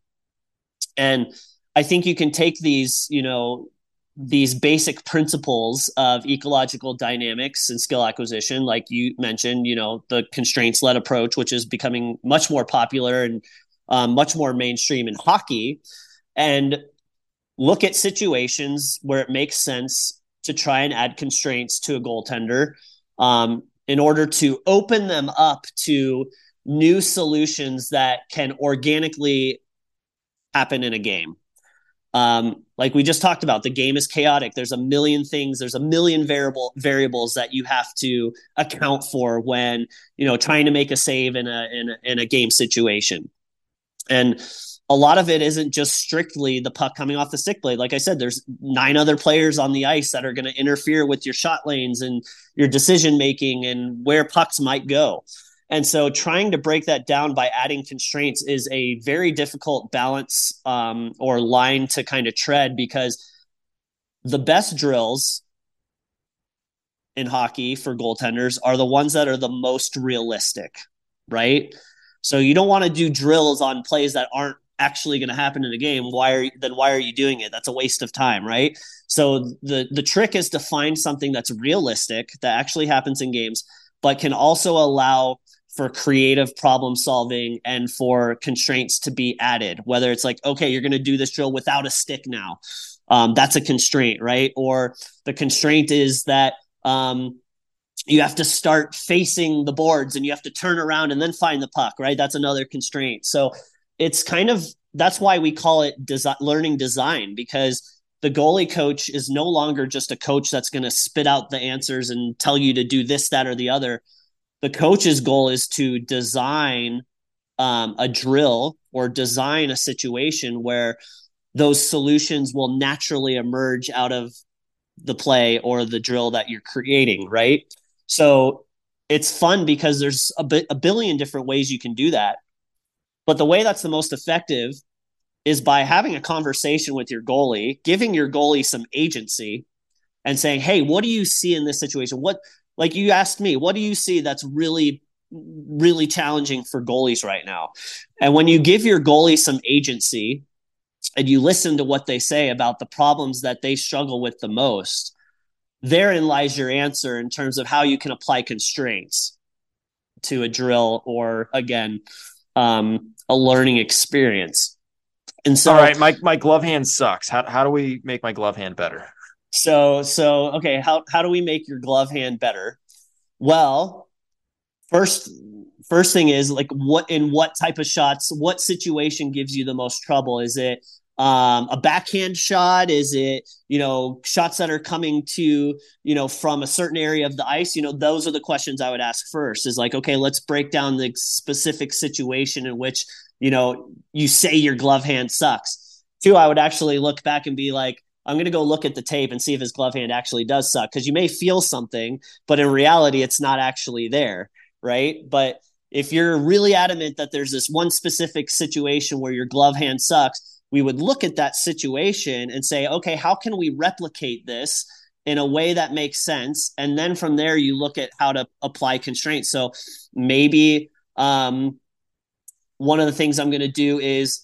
And I think you can take these, you know, these basic principles of ecological dynamics and skill acquisition like you mentioned you know the constraints led approach which is becoming much more popular and um, much more mainstream in hockey and look at situations where it makes sense to try and add constraints to a goaltender um, in order to open them up to new solutions that can organically happen in a game. Um, like we just talked about the game is chaotic. There's a million things there's a million variable variables that you have to account for when you know trying to make a save in a in a, in a game situation. And a lot of it isn't just strictly the puck coming off the stick blade. Like i said there's nine other players on the ice that are going to interfere with your shot lanes and your decision making and where pucks might go and so trying to break that down by adding constraints is a very difficult balance um, or line to kind of tread because the best drills in hockey for goaltenders are the ones that are the most realistic, right? So you don't want to do drills on plays that aren't actually going to happen in a game. Why are then why are you doing it? That's a waste of time, right? So the the trick is to find something that's realistic that actually happens in games, but can also allow for creative problem solving and for constraints to be added. Whether it's like okay you're going to do this drill without a stick now um, that's a constraint right? Or the constraint is that um, you have to start facing the boards and you have to turn around and then find the puck right? That's another constraint. So it's kind of that's why we call it learning design because the goalie coach is no longer just a coach that's going to spit out the answers and tell you to do this that or the other the coach's goal is to design um, a drill or design a situation where those solutions will naturally emerge out of the play or the drill that you're creating, right? So it's fun because there's a, bi- a billion different ways you can do that. But the way that's the most effective is by having a conversation with your goalie, giving your goalie some agency and saying, "Hey, what do you see in this situation? What like you asked me, what do you see that's really really challenging for goalies right now? And when you give your goalie some agency and you listen to what they say about the problems that they struggle with the most, therein lies your answer in terms of how you can apply constraints to a drill or again um, a learning experience. And so, all right, my my glove hand sucks. How how do we make my glove hand better? So so okay, how how do we make your glove hand better? Well, first first thing is like what in what type of shots, what situation gives you the most trouble? Is it um, a backhand shot? Is it you know shots that are coming to you know from a certain area of the ice? You know those are the questions I would ask first. Is like okay, let's break down the specific situation in which you know you say your glove hand sucks. Two, I would actually look back and be like, I'm going to go look at the tape and see if his glove hand actually does suck because you may feel something, but in reality, it's not actually there. Right. But if you're really adamant that there's this one specific situation where your glove hand sucks, we would look at that situation and say, okay, how can we replicate this in a way that makes sense? And then from there, you look at how to apply constraints. So maybe um, one of the things I'm going to do is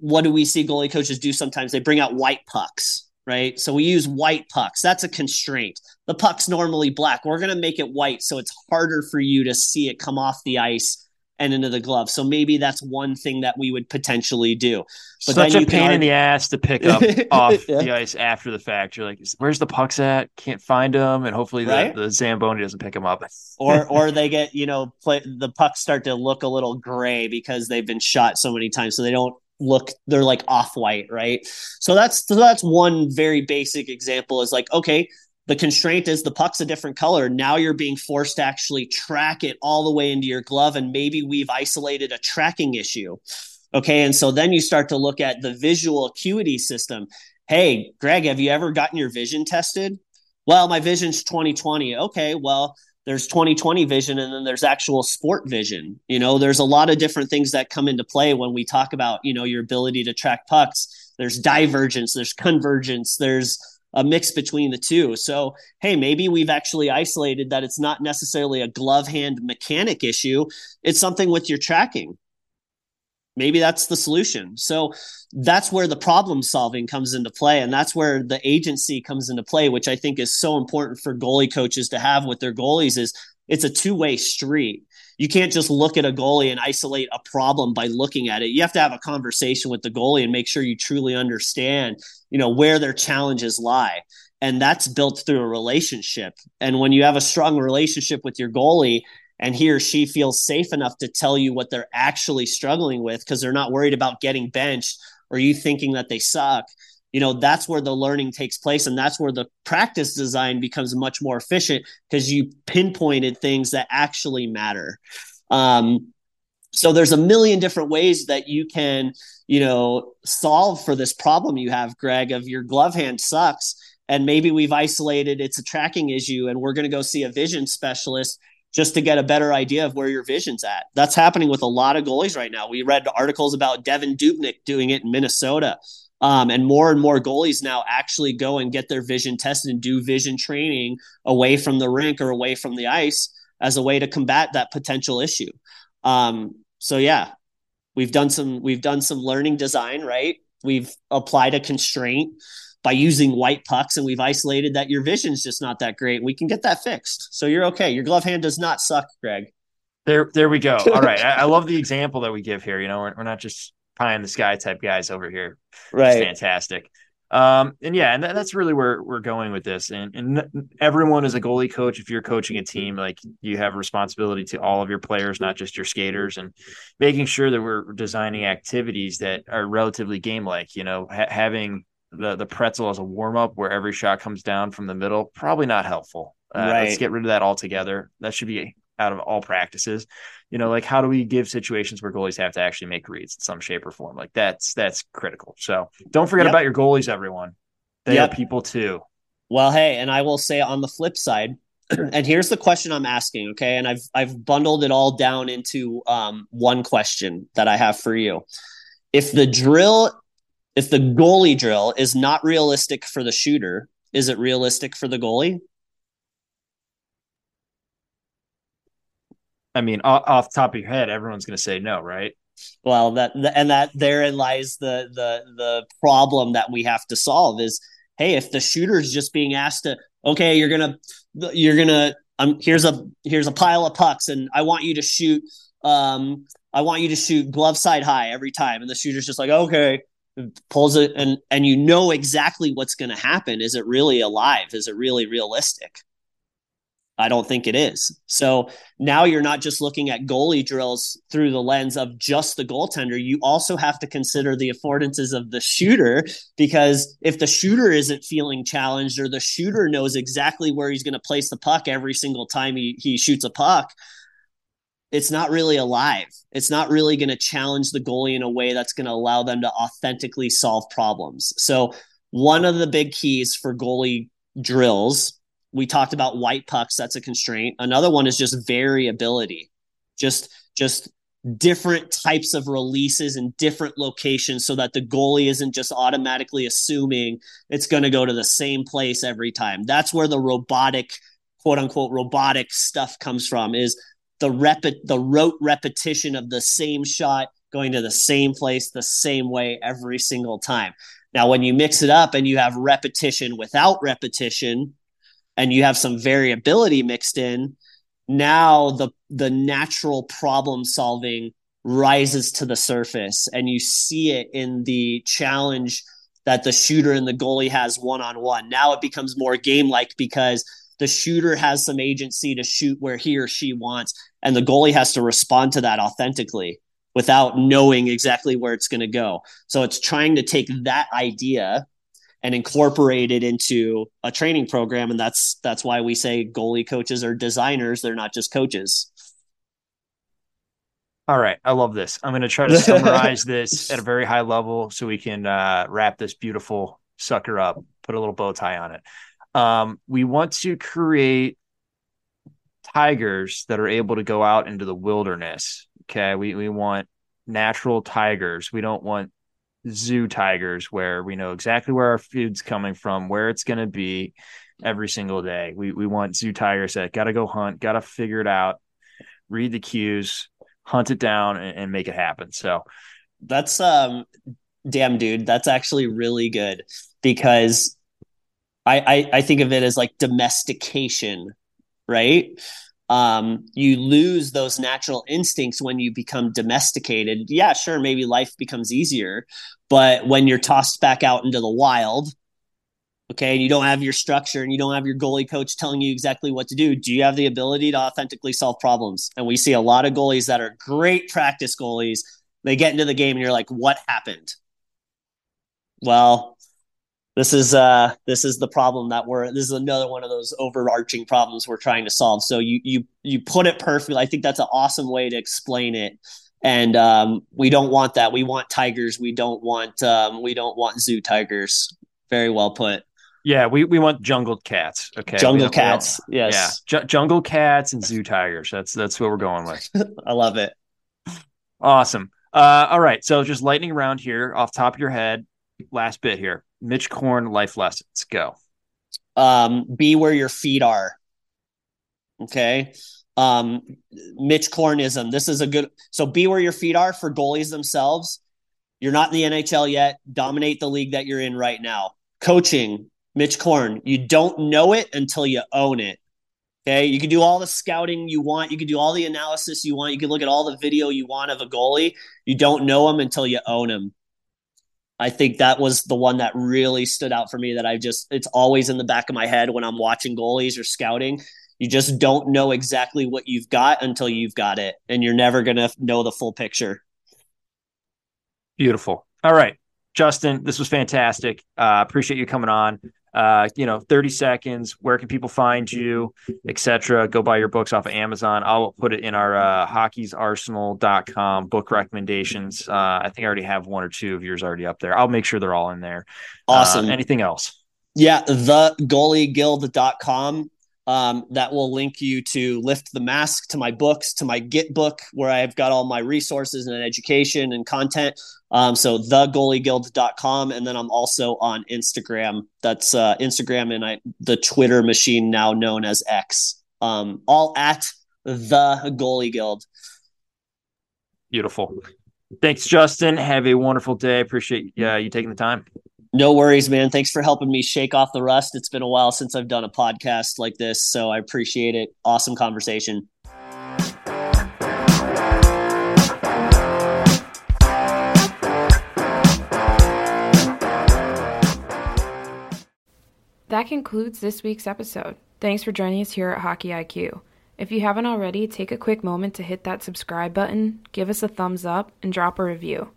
what do we see goalie coaches do sometimes? They bring out white pucks, right? So we use white pucks. That's a constraint. The puck's normally black. We're going to make it white so it's harder for you to see it come off the ice and into the glove. So maybe that's one thing that we would potentially do. But Such a pain argue- in the ass to pick up off yeah. the ice after the fact. You're like, where's the pucks at? Can't find them, and hopefully the, right? the Zamboni doesn't pick them up. or or they get you know play, the pucks start to look a little gray because they've been shot so many times, so they don't look they're like off white, right? So that's so that's one very basic example. Is like okay the constraint is the puck's a different color. Now you're being forced to actually track it all the way into your glove. And maybe we've isolated a tracking issue. Okay. And so then you start to look at the visual acuity system. Hey, Greg, have you ever gotten your vision tested? Well, my vision's 2020. Okay. Well, there's 2020 vision and then there's actual sport vision. You know, there's a lot of different things that come into play when we talk about, you know, your ability to track pucks. There's divergence, there's convergence, there's a mix between the two. So, hey, maybe we've actually isolated that it's not necessarily a glove hand mechanic issue, it's something with your tracking. Maybe that's the solution. So that's where the problem solving comes into play. And that's where the agency comes into play, which I think is so important for goalie coaches to have with their goalies is it's a two-way street you can't just look at a goalie and isolate a problem by looking at it. You have to have a conversation with the goalie and make sure you truly understand, you know, where their challenges lie. And that's built through a relationship. And when you have a strong relationship with your goalie and he or she feels safe enough to tell you what they're actually struggling with because they're not worried about getting benched or you thinking that they suck, you know that's where the learning takes place and that's where the practice design becomes much more efficient because you pinpointed things that actually matter. Um, so there's a million different ways that you can you know solve for this problem you have greg of your glove hand sucks and maybe we've isolated it's a tracking issue and we're going to go see a vision specialist just to get a better idea of where your vision's at. That's happening with a lot of goalies right now. We read articles about Devan Dubnyk doing it in Minnesota. Um, and more and more goalies now actually go and get their vision tested and do vision training away from the rink or away from the ice as a way to combat that potential issue. Um, so yeah, we've done some we've done some learning design, right? We've applied a constraint by using white pucks and we've isolated that your vision's just not that great. We can get that fixed. So you're okay. Your glove hand does not suck, Greg. There, there we go. All right. I, I, love the example that we give here. You know, we're, we're not just pie in the sky type guys over here. Right. It's fantastic. Um, and yeah, and that, that's really where we're going with this. And, and everyone is a goalie coach. If you're coaching a team, like you have responsibility to all of your players, not just your skaters, and making sure that we're designing activities that are relatively game like. You know, ha- having the the pretzel as a warm up where every shot comes down from the middle, probably not helpful. Uh, right. Let's get rid of that altogether. That should be out of all practices. You know, like how do we give situations where goalies have to actually make reads in some shape or form? Like that's that's critical. So don't forget yep. about your goalies, everyone. They yep. are people too. Well, hey, and I will say on the flip side, and here's the question I'm asking, okay? And I've I've bundled it all down into um, one question that I have for you. If the drill, if the goalie drill is not realistic for the shooter, is it realistic for the goalie? I mean, off, the top of your head, everyone's going to say no, right? Well, that and that therein lies the the the problem that we have to solve is, hey, if the shooter is just being asked to, okay, you're gonna you're gonna um here's a here's a pile of pucks and I want you to shoot um I want you to shoot glove side high every time, and the shooter's just like, okay, pulls it and and you know exactly what's going to happen. Is it really alive? Is it really realistic? I don't think it is. So now you're not just looking at goalie drills through the lens of just the goaltender. You also have to consider the affordances of the shooter because if the shooter isn't feeling challenged or the shooter knows exactly where he's going to place the puck every single time he, he shoots a puck, it's not really alive. It's not really going to challenge the goalie in a way that's going to allow them to authentically solve problems. So, one of the big keys for goalie drills we talked about white pucks that's a constraint another one is just variability just just different types of releases in different locations so that the goalie isn't just automatically assuming it's going to go to the same place every time that's where the robotic quote unquote robotic stuff comes from is the rep the rote repetition of the same shot going to the same place the same way every single time now when you mix it up and you have repetition without repetition and you have some variability mixed in, now the the natural problem solving rises to the surface and you see it in the challenge that the shooter and the goalie has one on one. Now it becomes more game like because the shooter has some agency to shoot where he or she wants, and the goalie has to respond to that authentically without knowing exactly where it's going to go. So it's trying to take that idea and incorporate it into a training program and that's that's why we say goalie coaches are designers they're not just coaches. All right i love this. I'm going to try to summarize this at a very high level so we can uh, wrap this beautiful sucker up put a little bow tie on it um, we want to create tigers that are able to go out into the wilderness okay we, we want natural tigers we don't want zoo tigers where we know exactly where our food's coming from, where it's going to be every single day. We we want zoo tigers that got to go hunt, got to figure it out, read the cues, hunt it down, and, and, make it happen. So that's um, damn dude, that's actually really good because I I, I think of it as like domestication, right? um, you lose those natural instincts when you become domesticated. Yeah, sure, maybe life becomes easier, but when you're tossed back out into the wild, okay, and you don't have your structure and you don't have your goalie coach telling you exactly what to do, do you have the ability to authentically solve problems? And we see a lot of goalies that are great practice goalies. They get into the game and you're like, what happened? Well, this is uh this is the problem that we're this is another one of those overarching problems we're trying to solve. So you you you put it perfectly. I think that's an awesome way to explain it. And um, we don't want that. We want tigers. We don't want um, we don't want zoo tigers. Very well put. Yeah we, we want jungle cats. Okay. Jungle cats. Yes. Yeah. J- jungle cats and zoo tigers. That's that's what we're going with. I love it. Awesome. Uh, all right. So just lightning around here off top of your head. Last bit here Mitch Korn life lessons. Go. Um, be where your feet are. Okay. Um, Mitch Kornism. This is a good. So be where your feet are for goalies themselves. You're not in the NHL yet. Dominate the league that you're in right now. Coaching, Mitch Korn. You don't know it until you own it. Okay. You can do all the scouting you want. You can do all the analysis you want. You can look at all the video you want of a goalie. You don't know him until you own him. I think that was the one that really stood out for me that I just it's always in the back of my head when I'm watching goalies or scouting. You just don't know exactly what you've got until you've got it and you're never going to know the full picture. Beautiful. All right. Justin, this was fantastic. Uh, appreciate you coming on uh, you know, 30 seconds, where can people find you, etc. Go buy your books off of Amazon. I'll put it in our uh, hockeysarsenal.com book recommendations. Uh, I think I already have one or two of yours already up there. I'll make sure they're all in there. Awesome. Uh, anything else? Yeah, the goalieguild.com um, that will link you to lift the mask to my books to my GitBook where i've got all my resources and education and content. Um, so thegoalieguild.com and then i'm also on instagram. That's uh, instagram and I, the twitter machine now known as x. Um, all at the goalie guild beautiful. Thanks justin. Have a wonderful day. Appreciate uh, you taking the time no worries, man. Thanks for helping me shake off the rust. It's been a while since I've done a podcast like this, so I appreciate it. Awesome conversation. That concludes this week's episode. Thanks for joining us here at Hockey IQ. If you haven't already, take a quick moment to hit that subscribe button, give us a thumbs up, and drop a review.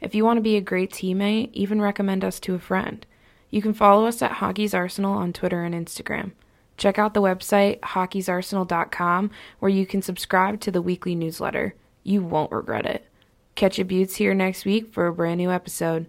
If you want to be a great teammate, even recommend us to a friend. You can follow us at Hockey's Arsenal on Twitter and Instagram. Check out the website hockeysarsenal.com where you can subscribe to the weekly newsletter. You won't regret it. Catch your buttes here next week for a brand new episode.